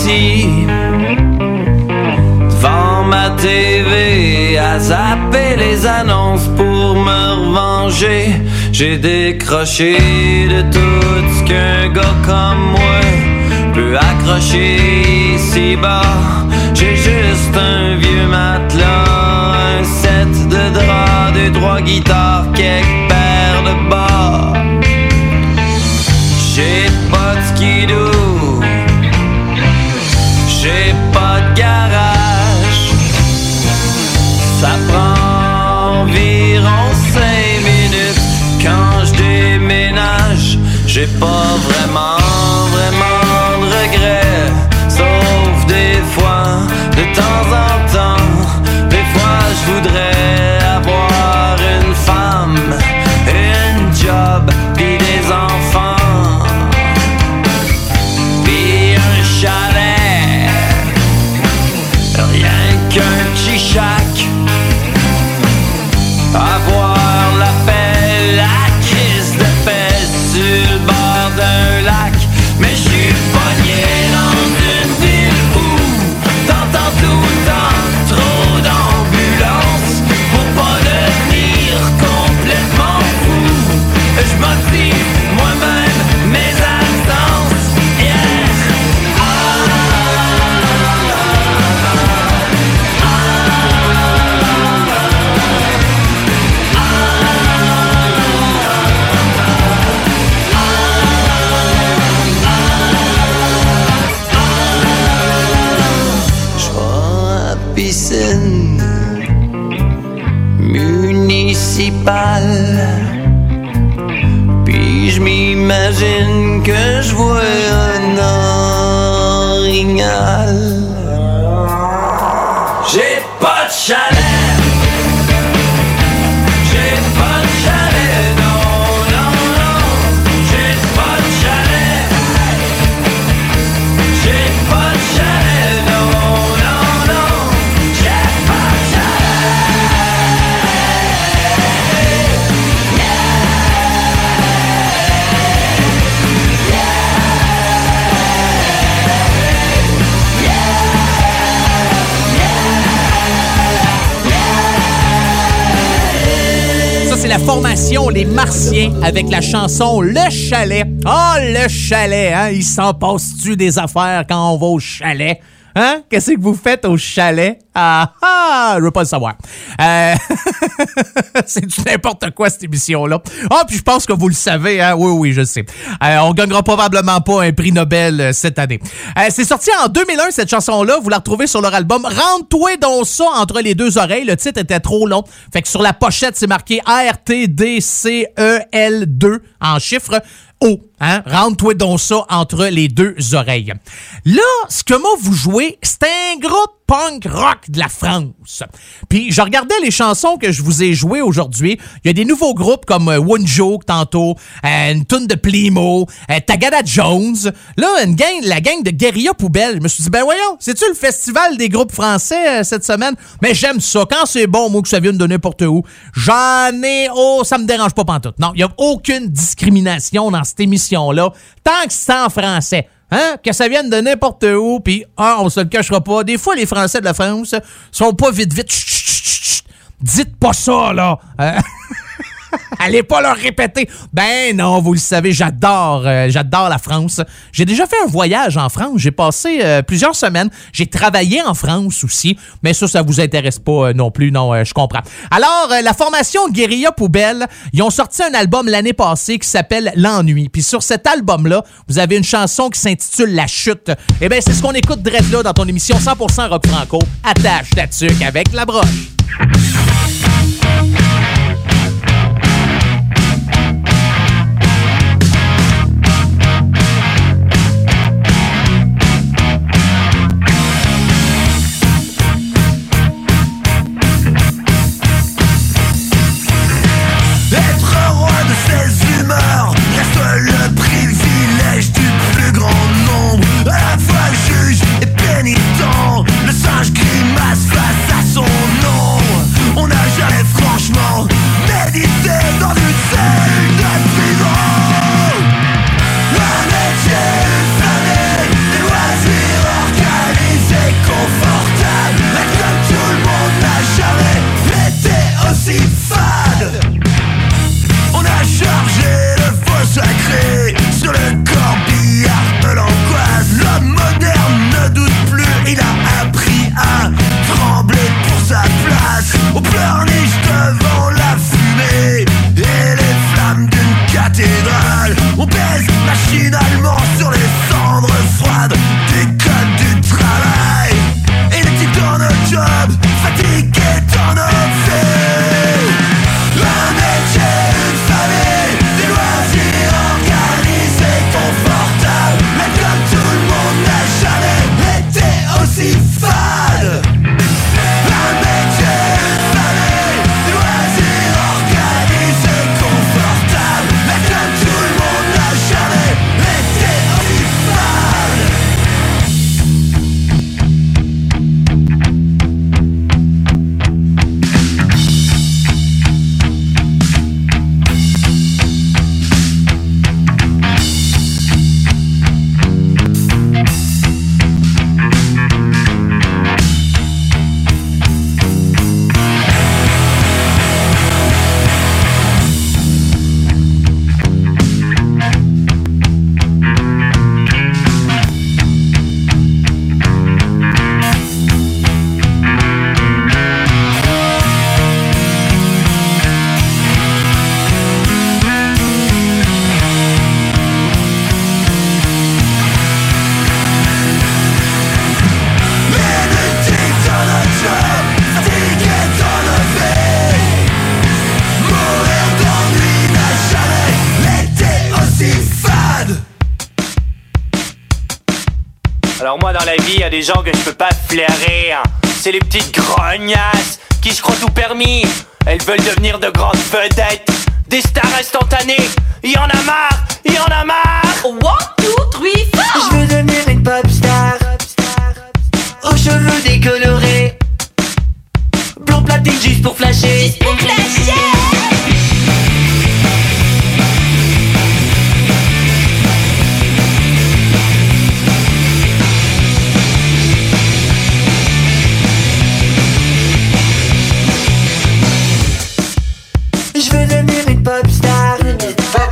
S23: assis devant ma TV à zapper les annonces pour me revenger. J'ai décroché de tout ce qu'un gars comme moi peut accrocher si bas. J'ai juste un vieux matelas, un set de draps, deux, trois guitares. La
S3: formation Les Martiens avec la chanson Le Chalet. Oh, le chalet, hein? Il s'en passe-tu des affaires quand on va au chalet? Hein? Qu'est-ce que vous faites au chalet? Ah ah! Je veux pas le savoir. Euh... C'est n'importe quoi, cette émission-là. Ah, puis je pense que vous le savez, hein? Oui, oui, je sais. Euh, on gagnera probablement pas un prix Nobel euh, cette année. C'est sorti en 2001, cette chanson-là. Vous la retrouvez sur leur album Rentre-toi dans ça entre les deux oreilles. Le titre était trop long. Fait que sur la pochette, c'est marqué R-T-D-C-E-L-2 en chiffres. O, hein? Rentre-toi dans ça entre les deux oreilles. Là, ce que moi vous jouez, c'est un groupe punk rock de la France. Puis je regardais les chansons que je vous ai jouées aujourd'hui. Il y a des nouveaux groupes comme euh, Wunjoke tantôt, euh, une tune de Plimo, euh, Tagada Jones. Là, une la gang de Guérilla Poubelle. Je me suis dit, ben voyons, c'est-tu le festival des groupes français euh, cette semaine? Mais j'aime ça. Quand c'est bon, moi, que ça vienne de n'importe où, j'en ai... Oh, ça me dérange pas pantoute. Non, il n'y a aucune discrimination dans cette émission-là, tant que c'est en français. Hein? Que ça vienne de n'importe où, puis ah, on se le cachera pas. Des fois, les Français de la France sont pas vite, vite. Chut, chut, chut. Dites pas ça, là. Euh, Allez pas leur répéter. Ben non, vous le savez, j'adore, euh, j'adore la France. J'ai déjà fait un voyage en France. J'ai passé euh, plusieurs semaines. J'ai travaillé en France aussi, mais ça, ça vous intéresse pas euh, non plus. Non, je comprends. Alors, la formation Guérilla Poubelle, ils ont sorti un album l'année passée qui s'appelle L'ennui. Puis sur cet album-là, vous avez une chanson qui s'intitule La chute. Eh bien, c'est ce qu'on écoute direct dans ton émission 100% rock franco. Attache ta tuque avec la broche.
S24: Y a des gens que je peux pas flairer. hein. C'est les petites grognasses qui se croient tout permis. Elles veulent devenir de grandes vedettes, des stars instantanées. Il y en a marre, il y en a marre. One, two, three, four.
S22: Je veux devenir une pop star Aux cheveux décolorés Blond platine juste pour flasher Juste pour flasher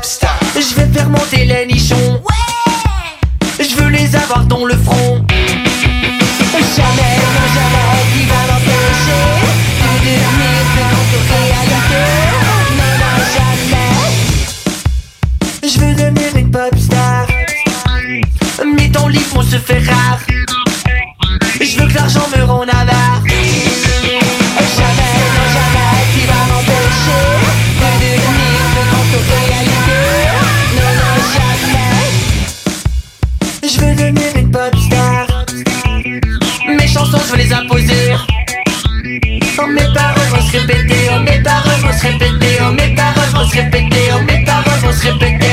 S22: Je
S4: vais faire monter les nichons. Ouais. Je veux les avoir dans le front. Jamais, non, jamais, qui va l'empêcher de devenir plus grande que réalité. Non, non, jamais. Je veux devenir une pop star. Mais ton livre, on se fait rare. Je veux que l'argent me rende avare. Se répéter, oh, mes paroles vont se répéter, oh, mes paroles vont se répéter, oh, mes paroles vont se répéter,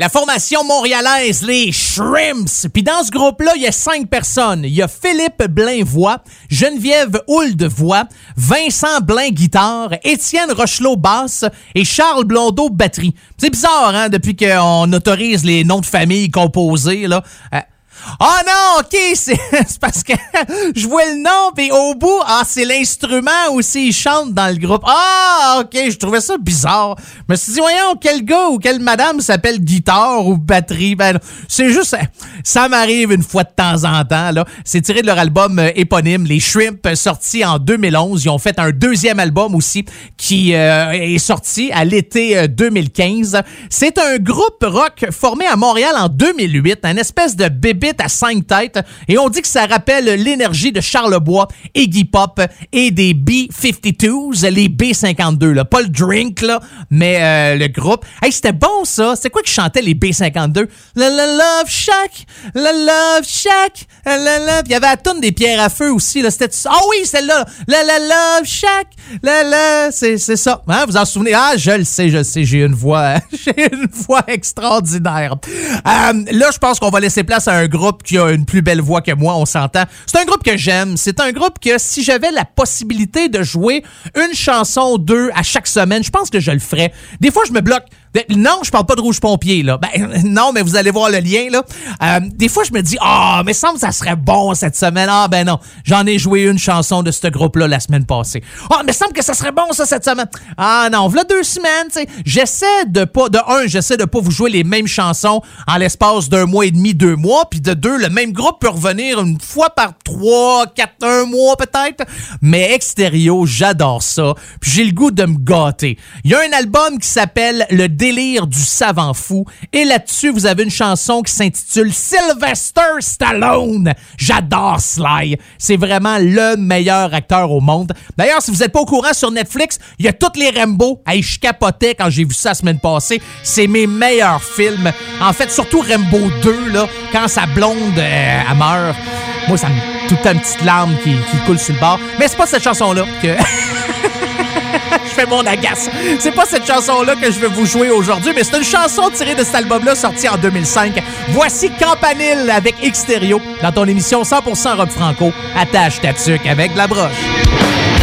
S3: La formation montréalaise, les Shrimps. Puis dans ce groupe-là, il y a cinq personnes. Il y a Philippe Blainvoix, Geneviève Houlde-Voix, Vincent Blain guitare, Étienne Rochelot basse et Charles Blondeau batterie. C'est bizarre, hein, depuis qu'on autorise les noms de famille composés, là. Euh, ah non, ok, c'est parce que je vois le nom, puis au bout, ah, c'est l'instrument aussi, il chante dans le groupe. Ah, ok, je trouvais ça bizarre. Je me suis dit, voyons, quel gars ou quelle madame s'appelle guitare ou batterie? Ben, c'est juste, ça m'arrive une fois de temps en temps, là. C'est tiré de leur album euh, éponyme, Les Shrimp, euh, sorti en 2011. Ils ont fait un deuxième album aussi qui euh, est sorti à l'été euh, 2015. C'est un groupe rock formé à Montréal en 2008, un espèce de bébite à cinq têtes, et on dit que ça rappelle l'énergie de Charlebois, Iggy Pop et des B-52s, les B-52, là. Pas le drink, là, mais euh, le groupe. Hey, c'était bon, ça. C'est quoi qui chantait les B-52? La la love shack, la love shack, la la. Il y avait la toune des pierres à feu aussi, là. C'était... Ah oui, celle-là. La la love shack, la la... C'est, c'est ça. Hein, vous en souvenez? Ah, je le sais, je le sais. J'ai une voix, j'ai une voix extraordinaire. Euh, là, je pense qu'on va laisser place à un groupe qui a une plus belle voix que moi, on s'entend. C'est un groupe que j'aime. C'est un groupe que si j'avais la possibilité de jouer une chanson ou deux à chaque semaine, je pense que je le ferais. Des fois, je me bloque. De- Non, je parle pas de Rouge Pompier, là. Ben, non, mais vous allez voir le lien, là. Euh, des fois, je me dis, ah, mais semble que ça serait bon cette semaine. Ah, ben non. J'en ai joué une chanson de ce groupe-là la semaine passée. Ah, mais semble que ça serait bon, ça, cette semaine. Ah, non, voilà deux semaines, tu sais. J'essaie de pas, de un, j'essaie de pas vous jouer les mêmes chansons en l'espace d'un mois et demi, deux mois. Puis de deux, le même groupe peut revenir une fois par trois, quatre, un mois peut-être. Mais Extérieur, j'adore ça. Puis j'ai le goût de me gâter. Il y a un album qui s'appelle Le délire du savant fou. Et là-dessus, vous avez une chanson qui s'intitule Sylvester Stallone. J'adore Sly. C'est vraiment le meilleur acteur au monde. D'ailleurs, si vous n'êtes pas au courant sur Netflix, il y a toutes les Rambo. Hey, je capotais quand j'ai vu ça la semaine passée. C'est mes meilleurs films. En fait, surtout Rambo 2, là, quand sa blonde, euh, elle meurt. Moi, ça me... Tout une petite larme qui, qui coule sur le bord. Mais c'est pas cette chanson-là que... mon agace. C'est pas cette chanson-là que je vais vous jouer aujourd'hui, mais c'est une chanson tirée de cet album-là sorti en 2005. Voici Campanile avec Extérieur dans ton émission 100% rock franco. Attache ta tuque avec la broche.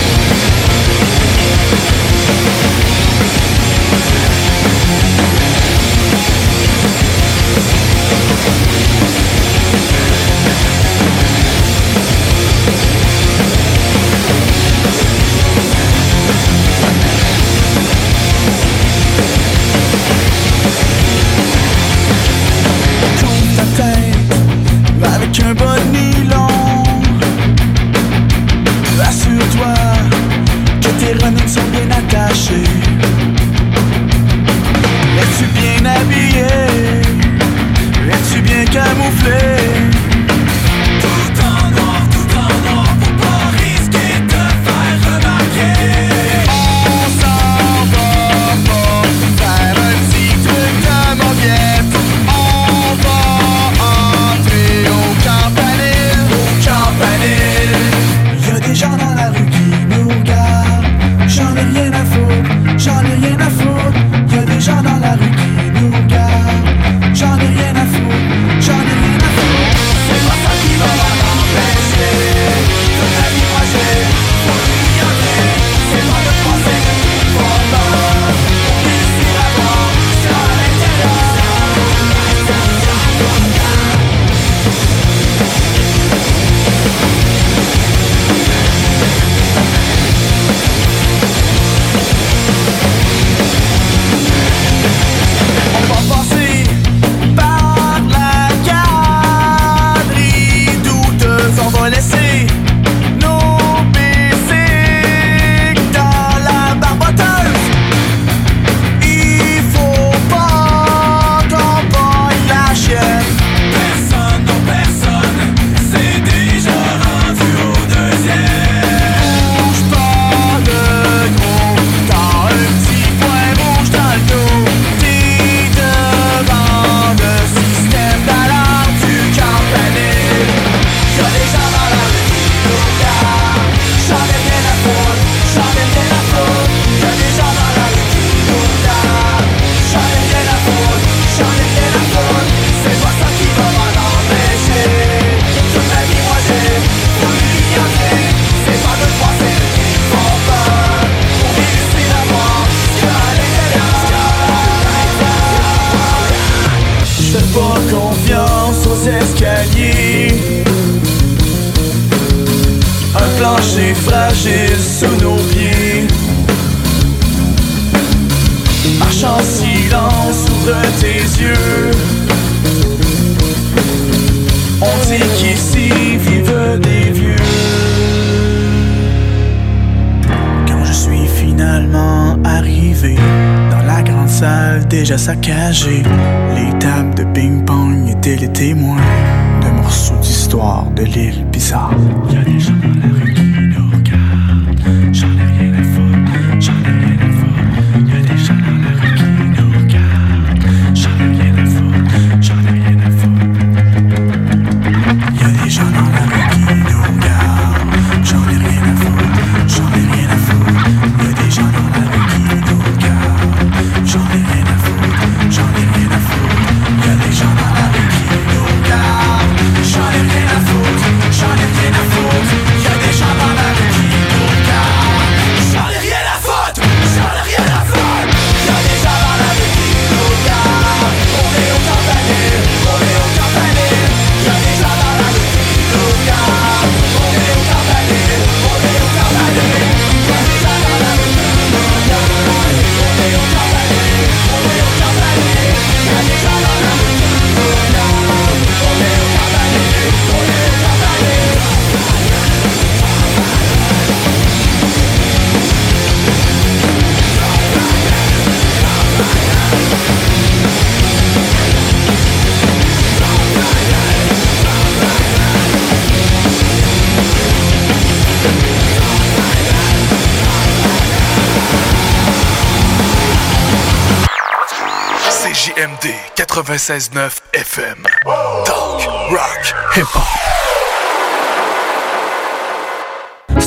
S25: 96.9 FM. Talk, rock, hip-hop.
S12: Ce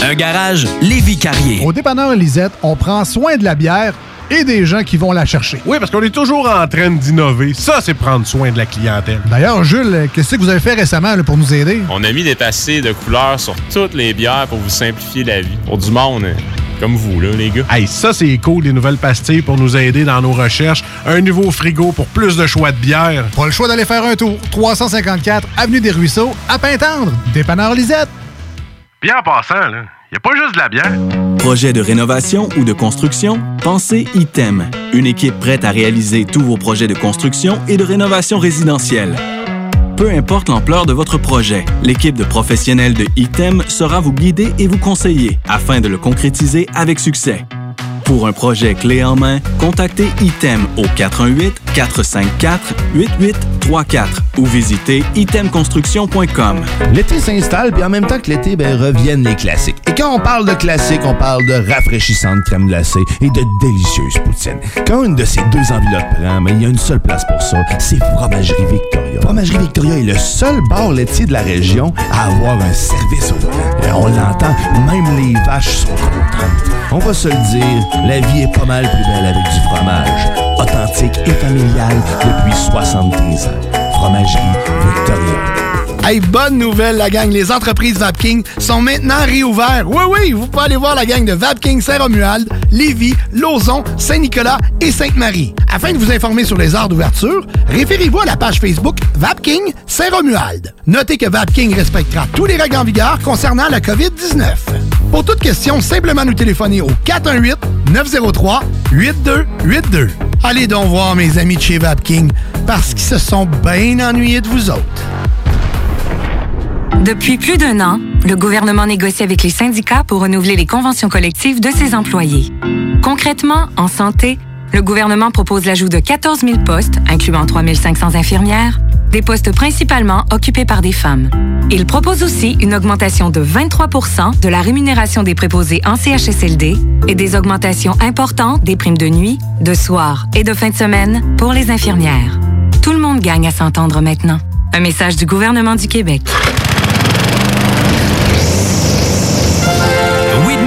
S12: Un garage Lévi Carrier.
S19: Au dépanneur Lisette, on prend soin de la bière et des gens qui vont la chercher.
S26: Oui, parce qu'on est toujours en train d'innover. Ça, c'est prendre soin de la clientèle.
S19: D'ailleurs, Jules, qu'est-ce que vous avez fait récemment là, pour nous aider?
S27: On a mis des passés de couleurs sur toutes les bières pour vous simplifier la vie. Pour du monde euh, comme vous, là, les gars.
S26: Hey, ça, c'est cool, les nouvelles pastilles pour nous aider dans nos recherches. Un nouveau frigo pour plus de choix de bière.
S19: Pas le choix d'aller faire un tour. 354 Avenue des Ruisseaux, à Pintendre. Dépanneur Lisette.
S26: Bien en passant, là, y a pas juste de la bière.
S8: Projet de rénovation ou de construction? Pensez ITEM, une équipe prête à réaliser tous vos projets de construction et de rénovation résidentielle. Peu importe l'ampleur de votre projet, l'équipe de professionnels de ITEM sera vous guider et vous conseiller afin de le concrétiser avec succès. Pour un projet clé en main, contactez ITEM au 418-454-8834 ou visitez itemconstruction.com.
S9: L'été s'installe, puis en même temps que l'été, ben, reviennent les classiques. Et quand on parle de classiques, on parle de rafraîchissante crème glacée et de délicieuses poutines. Quand une de ces deux enveloppes prend, mais il y a une seule place pour ça, c'est Fromagerie Victoria. Fromagerie Victoria est le seul bar laitier de la région à avoir un service au volant. Et on l'entend, même les vaches sont contentes. On va se le dire, la vie est pas mal plus belle avec du fromage. Authentique et familial depuis 73 ans. Fromagerie Victoria.
S17: Hey, bonne nouvelle, la gang. Les entreprises Vapking sont maintenant réouvertes. Oui, oui, vous pouvez aller voir la gang de Vapking Saint-Romuald, Lévis, Lauson, Saint-Nicolas et Sainte-Marie. Afin de vous informer sur les heures d'ouverture, référez-vous à la page Facebook Vapking Saint-Romuald. Notez que Vapking respectera tous les règles en vigueur concernant la COVID-19. Pour toute question, simplement nous téléphoner au 418-903-8282. Allez donc voir mes amis de chez Vapking parce qu'ils se sont bien ennuyés de vous autres.
S28: Depuis plus d'un an, le gouvernement négocie avec les syndicats pour renouveler les conventions collectives de ses employés. Concrètement, en santé, le gouvernement propose l'ajout de 14 000 postes, incluant 3 500 infirmières, des postes principalement occupés par des femmes. Il propose aussi une augmentation de 23% de la rémunération des préposés en CHSLD et des augmentations importantes des primes de nuit, de soir et de fin de semaine pour les infirmières. Tout le monde gagne à s'entendre maintenant. Un message du gouvernement du Québec.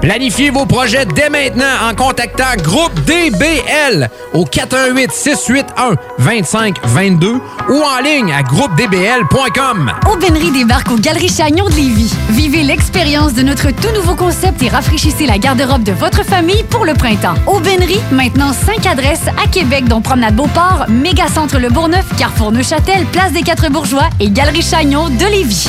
S10: Planifiez vos projets dès maintenant en contactant Groupe DBL au 418 681 2522 ou en ligne à groupedbl.com.
S11: Aubainerie débarque aux Galeries Chagnon de Lévis. Vivez l'expérience de notre tout nouveau concept et rafraîchissez la garde-robe de votre famille pour le printemps. Aubainerie, maintenant 5 adresses à Québec, dont Promenade Beauport, Mégacentre Le Bourgneuf, Carrefour Neuchâtel, Place des Quatre Bourgeois et Galerie Chagnon de Lévis.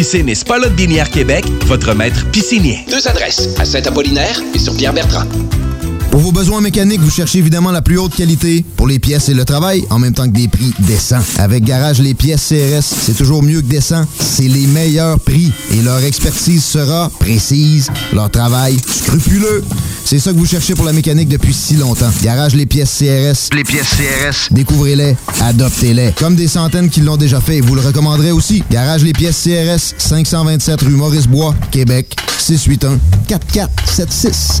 S29: Piscine et Spa Québec, votre maître piscinier.
S5: Deux adresses, à Saint-Apollinaire et sur Pierre-Bertrand.
S30: Pour vos besoins mécaniques, vous cherchez évidemment la plus haute qualité pour les pièces et le travail, en même temps que des prix décents. Avec Garage Les Pièces CRS, c'est toujours mieux que décent. C'est les meilleurs prix et leur expertise sera précise, leur travail scrupuleux. C'est ça que vous cherchez pour la mécanique depuis si longtemps. Garage Les Pièces CRS. Les pièces CRS. Découvrez-les, adoptez-les. Comme des centaines qui l'ont déjà fait, vous le recommanderez aussi. Garage Les Pièces CRS, 527 rue Maurice-Bois, Québec, 681 4476.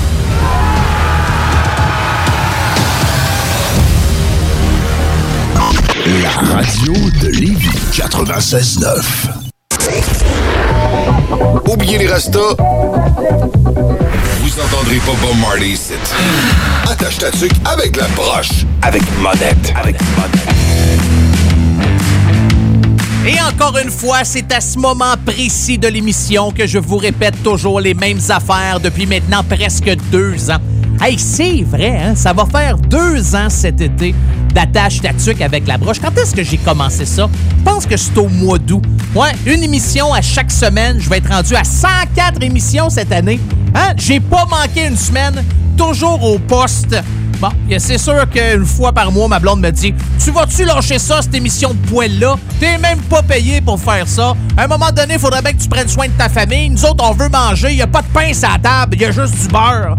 S21: La radio de Lévis 96.9.
S4: Oubliez les restos. Vous entendrez pas Bob Marley ici. Attache ta tuque avec la broche. Avec monette. Avec
S3: Et encore une fois, c'est à ce moment précis de l'émission que je vous répète toujours les mêmes affaires depuis maintenant presque deux ans. Hey, c'est vrai, hein? Ça va faire deux ans cet été d'attache tatuc avec la broche. Quand est-ce que j'ai commencé ça? Je pense que c'est au mois d'août. Ouais, une émission à chaque semaine. Je vais être rendu à 104 émissions cette année. Hein? J'ai pas manqué une semaine. Toujours au poste. Bon, c'est sûr qu'une fois par mois, ma blonde me dit Tu vas-tu lâcher ça, cette émission de poêle-là? T'es même pas payé pour faire ça. À un moment donné, il faudrait bien que tu prennes soin de ta famille. Nous autres, on veut manger. Il a pas de pain sur la table. Il y a juste du beurre.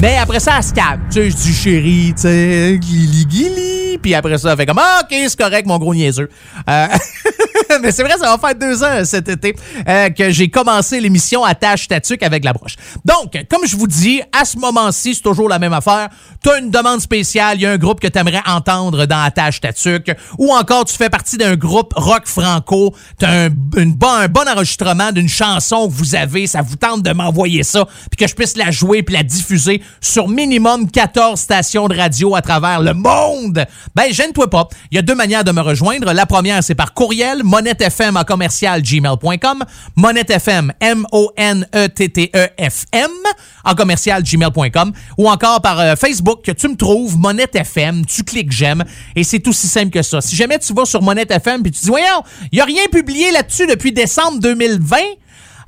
S3: Mais après ça, elle se calme. Tu sais, je dis chérie, tu sais, guili guili. Puis après ça, elle fait comme Ah, OK, c'est correct, mon gros niaiseux. Euh, mais c'est vrai, ça va faire deux ans cet été euh, que j'ai commencé l'émission Attache Tatuc avec la broche. Donc, comme je vous dis, à ce moment-ci, c'est toujours la même affaire. Tu as une demande spéciale, il y a un groupe que tu aimerais entendre dans Attache Tatuc, ou encore tu fais partie d'un groupe rock franco, tu as un, bon, un bon enregistrement d'une chanson que vous avez, ça vous tente de m'envoyer ça, puis que je puisse la jouer puis la diffuser sur minimum 14 stations de radio à travers le monde. Ben, gêne-toi pas. Il y a deux manières de me rejoindre. La première, c'est par courriel, monettefm à commercial gmail.com, monettefm, M-O-N-E-T-T-E-F-M, en commercial gmail.com, ou encore par euh, Facebook, que tu me trouves, Monette FM, tu cliques j'aime, et c'est aussi simple que ça. Si jamais tu vas sur Monette FM puis tu dis, voyons, il n'y a rien publié là-dessus depuis décembre 2020,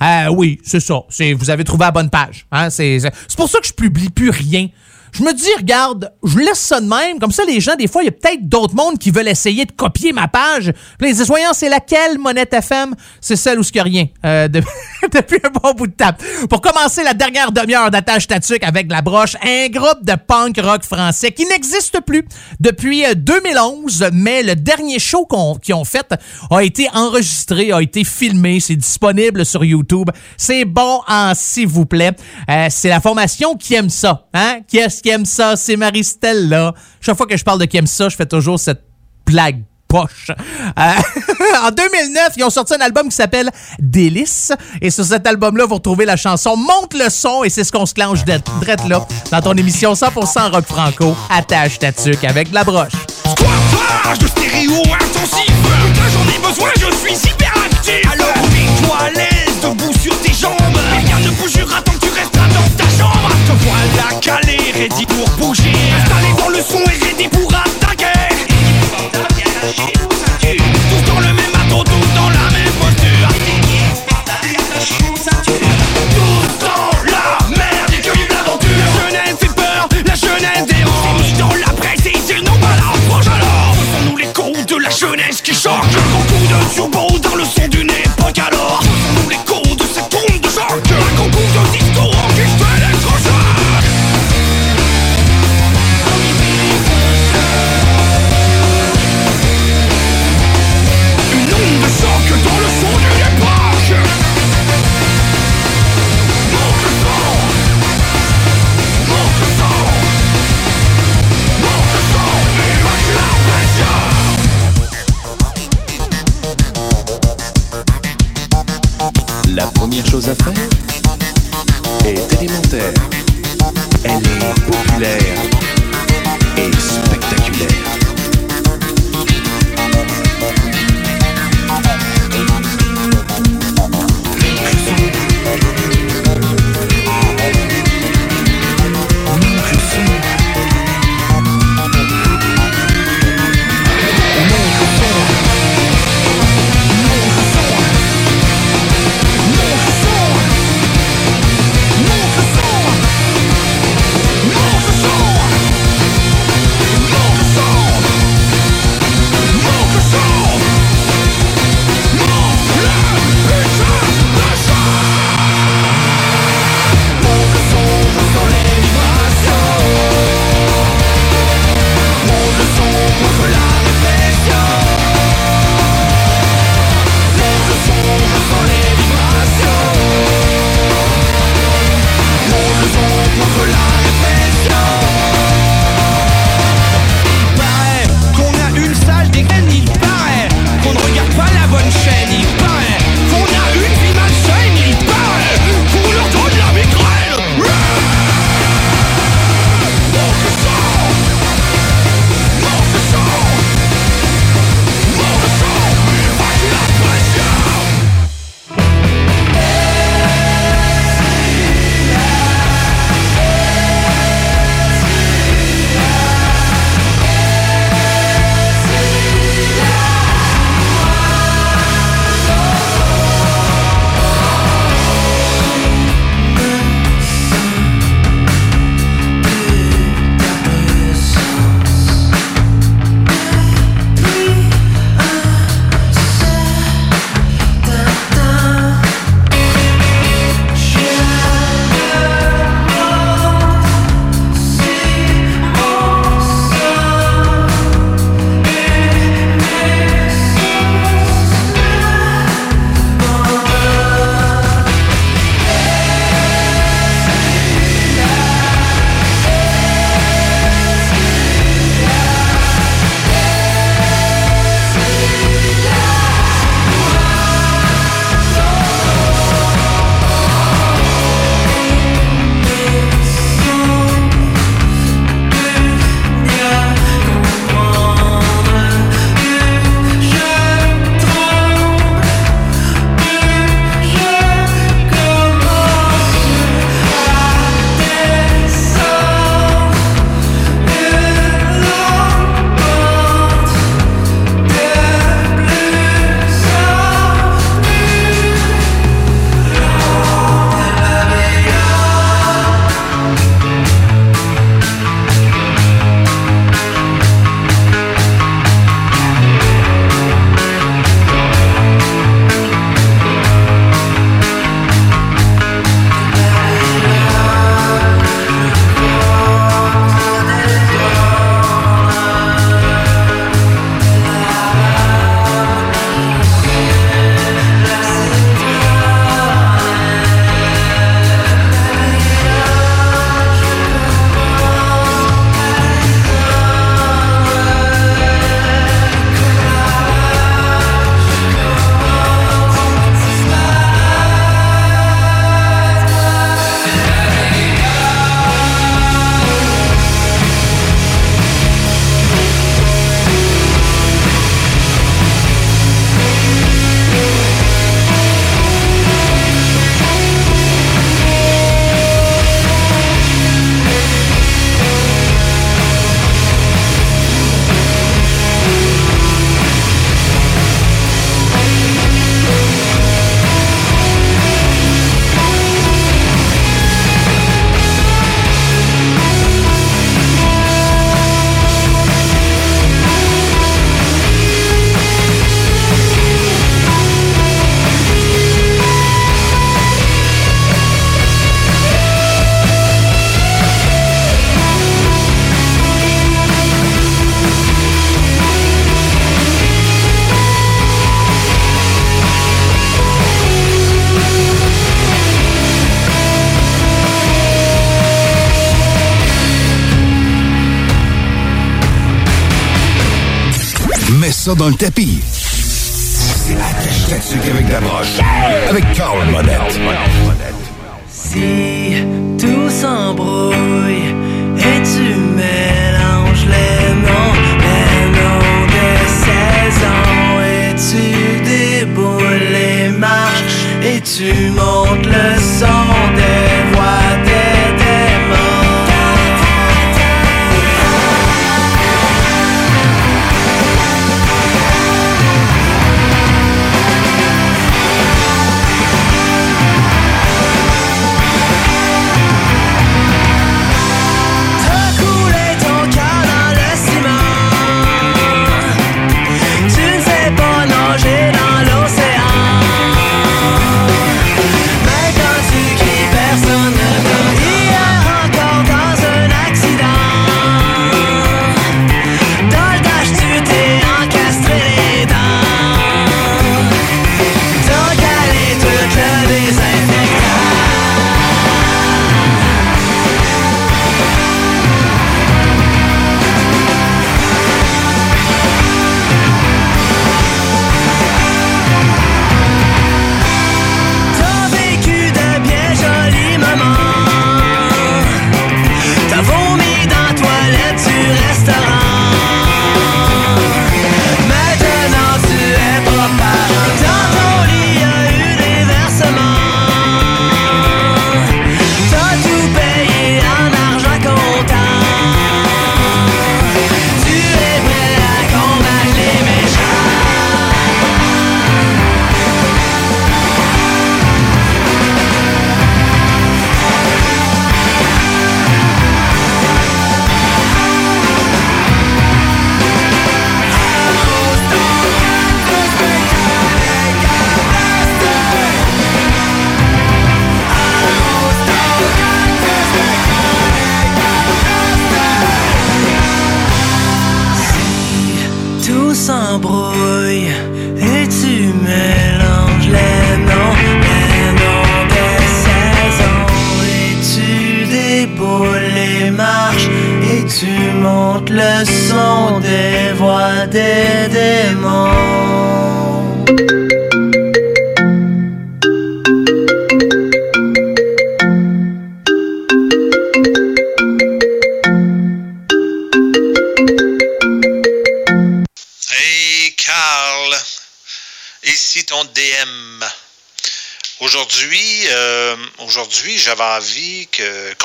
S3: euh, oui, c'est ça. Vous avez trouvé la bonne page. Hein? C'est, c'est pour ça que je publie plus rien Je me dis, regarde, je laisse ça de même. Comme ça, les gens, des fois, il y a peut-être d'autres mondes qui veulent essayer de copier ma page. Puis ils c'est laquelle, Monette FM? C'est celle où ce a rien. euh, de- depuis un bon bout de temps. Pour commencer la dernière demi-heure d'attache tatuc avec la broche, un groupe de punk rock français qui n'existe plus depuis euh, 2011, mais le dernier show qu'ils ont fait a été enregistré, a été filmé, c'est disponible sur YouTube. C'est bon, en s'il vous plaît. Euh, c'est la formation qui aime ça. Hein? Qui qui aime ça? C'est Marie-Stella. Chaque fois que je parle de qui aime ça, je fais toujours cette blague poche. Euh, en 2009, ils ont sorti un album qui s'appelle Délice. Et sur cet album-là, vous retrouvez la chanson Monte le son. Et c'est ce qu'on se clenche d'être là dans ton émission 100% rock franco. Attache ta tuque avec de la broche.
S22: Squattage de stéréo intensif Putain j'en ai besoin, je suis hyperactif Alors mets-toi à l'aise, debout sur tes jambes Rien ne bougera tant que tu resteras dans ta chambre Te voilà calé, ready pour bouger. Installé dans le son et ready pour attaquer. Tous dans le même bateau, tous dans la même posture Tous dans la merde que l'aventure. La jeunesse fait peur, la jeunesse dérange. Dans la presse et ils n'ont pas la frange alors. Ce sont nous les cons de la jeunesse qui changent Un grand coup de turbo dans le son d'une époque alors
S29: première chose à faire est élémentaire. Elle est populaire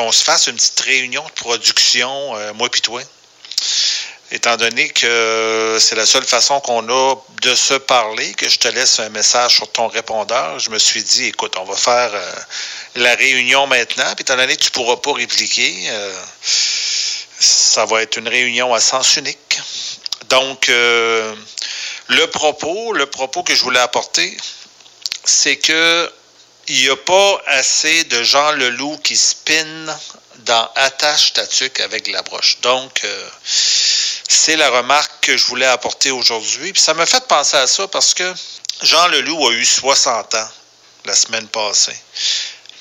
S29: qu'on
S31: se fasse une petite réunion de production, euh, moi puis toi. Étant donné que c'est la seule façon qu'on a de se parler, que je te laisse un message sur ton répondeur, je me suis dit, écoute, on va faire euh, la réunion maintenant, puis étant donné que tu ne pourras pas répliquer, euh, ça va être une réunion à sens unique. Donc, euh, le propos, le propos que je voulais apporter, c'est que il n'y a pas assez de Jean Leloup qui spin dans Attache ta tuque avec la broche. Donc, euh, c'est la remarque que je voulais apporter aujourd'hui. Puis ça m'a fait penser à ça parce que Jean Leloup a eu 60 ans la semaine passée.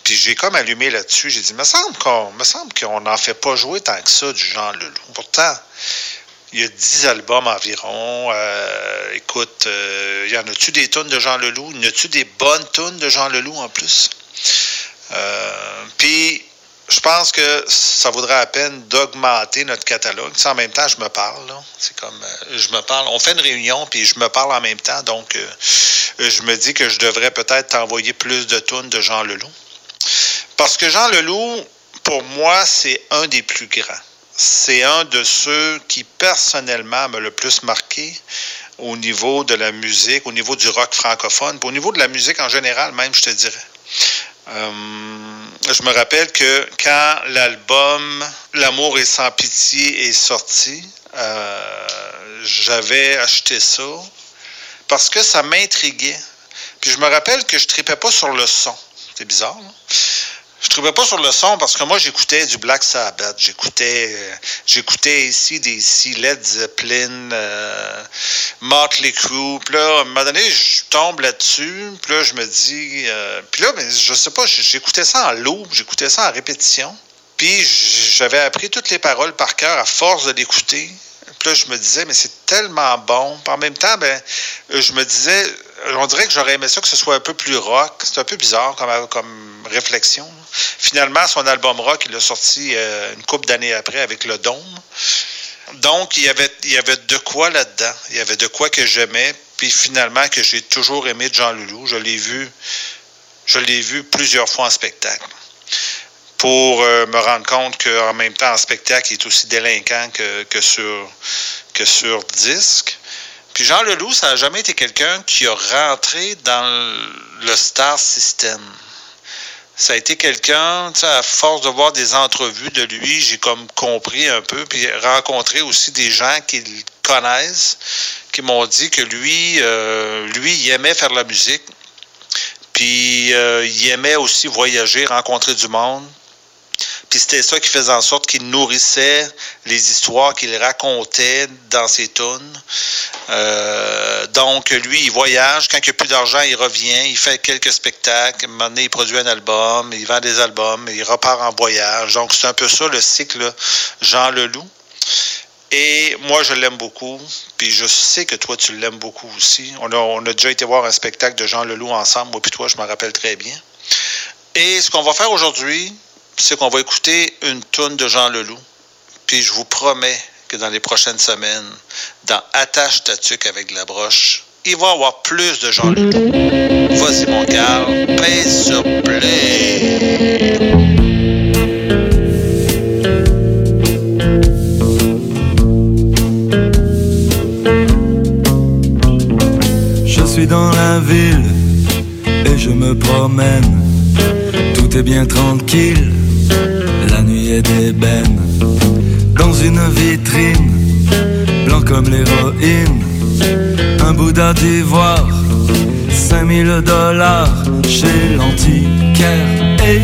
S31: Puis j'ai comme allumé là-dessus. J'ai dit, me semble qu'on me semble qu'on n'en fait pas jouer tant que ça du Jean Leloup. Pourtant, il y a 10 albums environ. Euh, écoute, euh, y en a-tu des tunes de Jean Leloup? Y en a-tu des bonnes tunes de Jean Leloup en plus? Euh, Puis, je pense que ça vaudrait la peine d'augmenter notre catalogue. En même temps, je me parle. C'est comme, je me parle. On fait une réunion, puis je me parle en même temps. Donc, je me dis que je devrais peut-être t'envoyer plus de tunes de Jean Leloup. Parce que Jean Leloup, pour moi, c'est un des plus grands. C'est un de ceux qui, personnellement, m'a le plus marqué au niveau de la musique, au niveau du rock francophone, au niveau de la musique en général, même, je te dirais. Euh, je me rappelle que quand l'album L'amour est sans pitié est sorti, euh, j'avais acheté ça parce que ça m'intriguait. Puis je me rappelle que je tripais pas sur le son. C'est bizarre. Je trouvais pas sur le son parce que moi j'écoutais du Black Sabbath, j'écoutais euh, j'écoutais ici des ici Led Zeppelin, euh, Motley Crue. Puis là, à un moment donné, je tombe là-dessus. Puis là, je me dis, euh, puis là, ben, je sais pas, j'écoutais ça en loop, j'écoutais ça en répétition. Puis j'avais appris toutes les paroles par cœur à force de l'écouter. Puis là, je me disais, mais c'est tellement bon. Puis en même temps, ben, je me disais, on dirait que j'aurais aimé ça que ce soit un peu plus rock. C'est un peu bizarre comme, réflexion. Finalement, son album rock, il l'a sorti euh, une couple d'années après avec Le Dôme. Donc, il y avait, de quoi là-dedans. Il y avait de quoi que j'aimais. Puis finalement, que j'ai toujours aimé Jean Leloup. Je l'ai vu, plusieurs fois en spectacle. Pour euh, me rendre compte qu'en même temps, en spectacle, il est aussi délinquant que sur disque. Puis Jean Leloup, ça n'a jamais été quelqu'un qui a rentré dans le- star system. Ça a été quelqu'un, à force de voir des entrevues de lui, j'ai comme compris un peu, puis rencontré aussi des gens qui le connaissent, qui m'ont dit que lui, euh, lui, il aimait faire la musique, puis euh, il aimait aussi voyager, rencontrer du monde. C'était ça qui faisait en sorte qu'il nourrissait les histoires qu'il racontait dans ses tunes. Euh, donc, lui, il voyage. Quand il n'y a plus d'argent, il revient. Il fait quelques spectacles. À un moment il produit un album. Il vend des albums. Il repart en voyage. Donc, c'est un peu ça le cycle Jean Leloup. Et moi, je l'aime beaucoup. Puis je sais que toi, tu l'aimes beaucoup aussi. On a, on a déjà été voir un spectacle de Jean Leloup ensemble. Moi puis toi, je me rappelle très bien. Et ce qu'on va faire aujourd'hui, c'est qu'on va écouter une toune de Jean Leloup. Puis je vous promets que dans les prochaines semaines, dans Attache ta tuque avec la broche, il va y avoir plus de Jean Leloup. Vas-y, mon Carl, pèse sur play.
S23: Je suis dans la ville et je me promène. Est bien tranquille, la nuit est d'ébène. Dans une vitrine, blanc comme l'héroïne, un Bouddha d'ivoire, 5000 dollars chez l'antiquaire. Et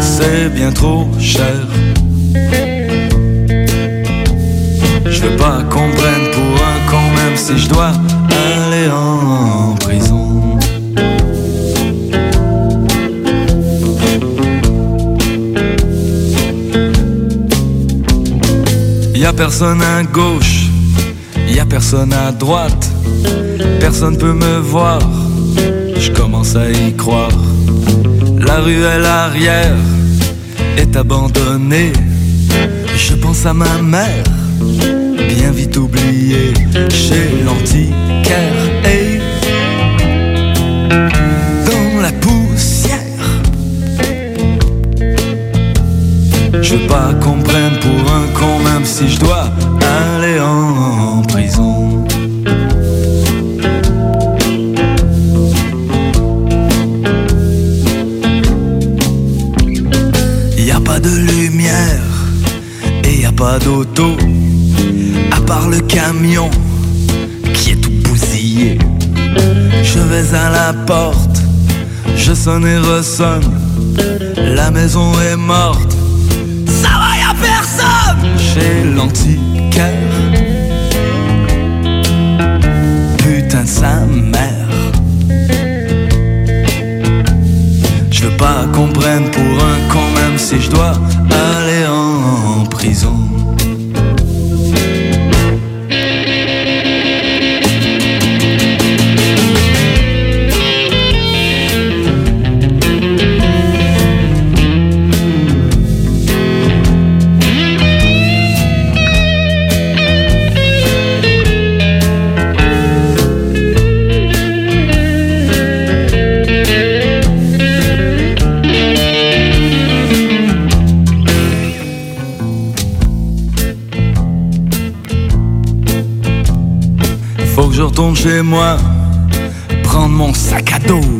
S23: c'est bien trop cher. Je veux pas qu'on prenne pour un con même si je dois aller en prison. Y a personne à gauche, y a personne à droite, personne peut me voir, je commence à y croire. La ruelle arrière est abandonnée, je pense à ma mère bien vite oublié chez l'antiquaire Je veux pas qu'on prenne pour un con même si je dois aller en prison. Y a pas de lumière et y a pas d'auto à part le camion qui est tout bousillé. Je vais à la porte, je sonne et ressonne. La maison est morte, chez l'antiquaire. Putain de sa mère. Je veux pas qu'on prenne pour un con même si je dois aller en prison. Retourne chez moi, prendre mon sac à dos.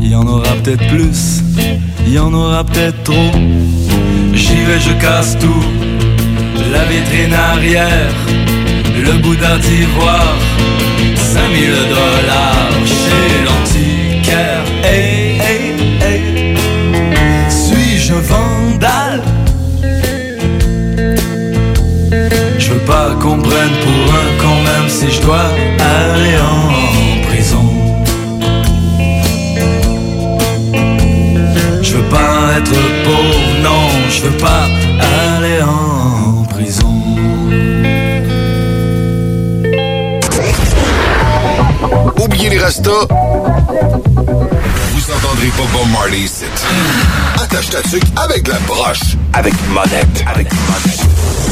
S23: Il y en aura peut-être plus, il y en aura peut-être trop. J'y vais, je casse tout. La vitrine arrière, le Bouddha d'ivoire, 5000 dollars chez l'antiquaire. Hey, hey, hey. Suis-je vandale? Pour un con même si je dois aller en prison. Je veux pas
S32: être pauvre, non, je veux pas aller en prison.
S4: Oubliez les restos. Vous entendrez pas Bob Marley ici. Attache ta tuque avec la broche. Avec monette. Avec monette.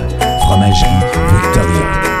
S9: Fromagerie Victoria.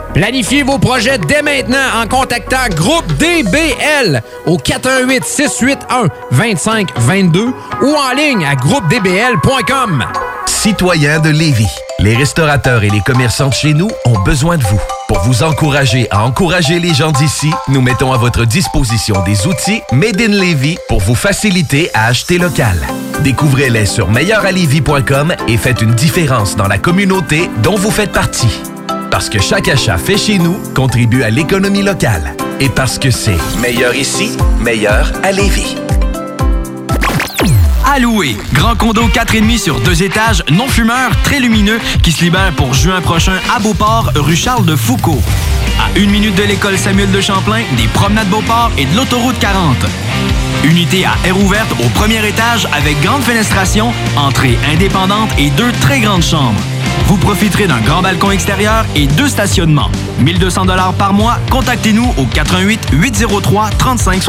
S10: Planifiez vos projets dès maintenant en contactant Groupe DBL au 418 681 2522 ou en ligne à groupedbl.com.
S14: Citoyens de Lévis, les restaurateurs et les commerçants de chez nous ont besoin de vous. Pour vous encourager à encourager les gens d'ici, nous mettons à votre disposition des outils Made in Lévis pour vous faciliter à acheter local. Découvrez-les sur meilleuralevis.com et faites une différence dans la communauté dont vous faites partie. Parce que chaque achat fait chez nous contribue à l'économie locale. Et parce que c'est meilleur ici, meilleur à Lévis.
S12: Louer. Grand condo 4,5 sur deux étages, non fumeur, très lumineux, qui se libère pour juin prochain à Beauport, rue Charles de Foucault. À une minute de l'école Samuel de Champlain, des promenades Beauport et de l'autoroute 40. Unité à air ouverte au premier étage avec grande fenestration, entrée indépendante et deux très grandes chambres. Vous profiterez d'un grand balcon extérieur et deux stationnements. 1200 dollars par mois. Contactez-nous au 88 803 35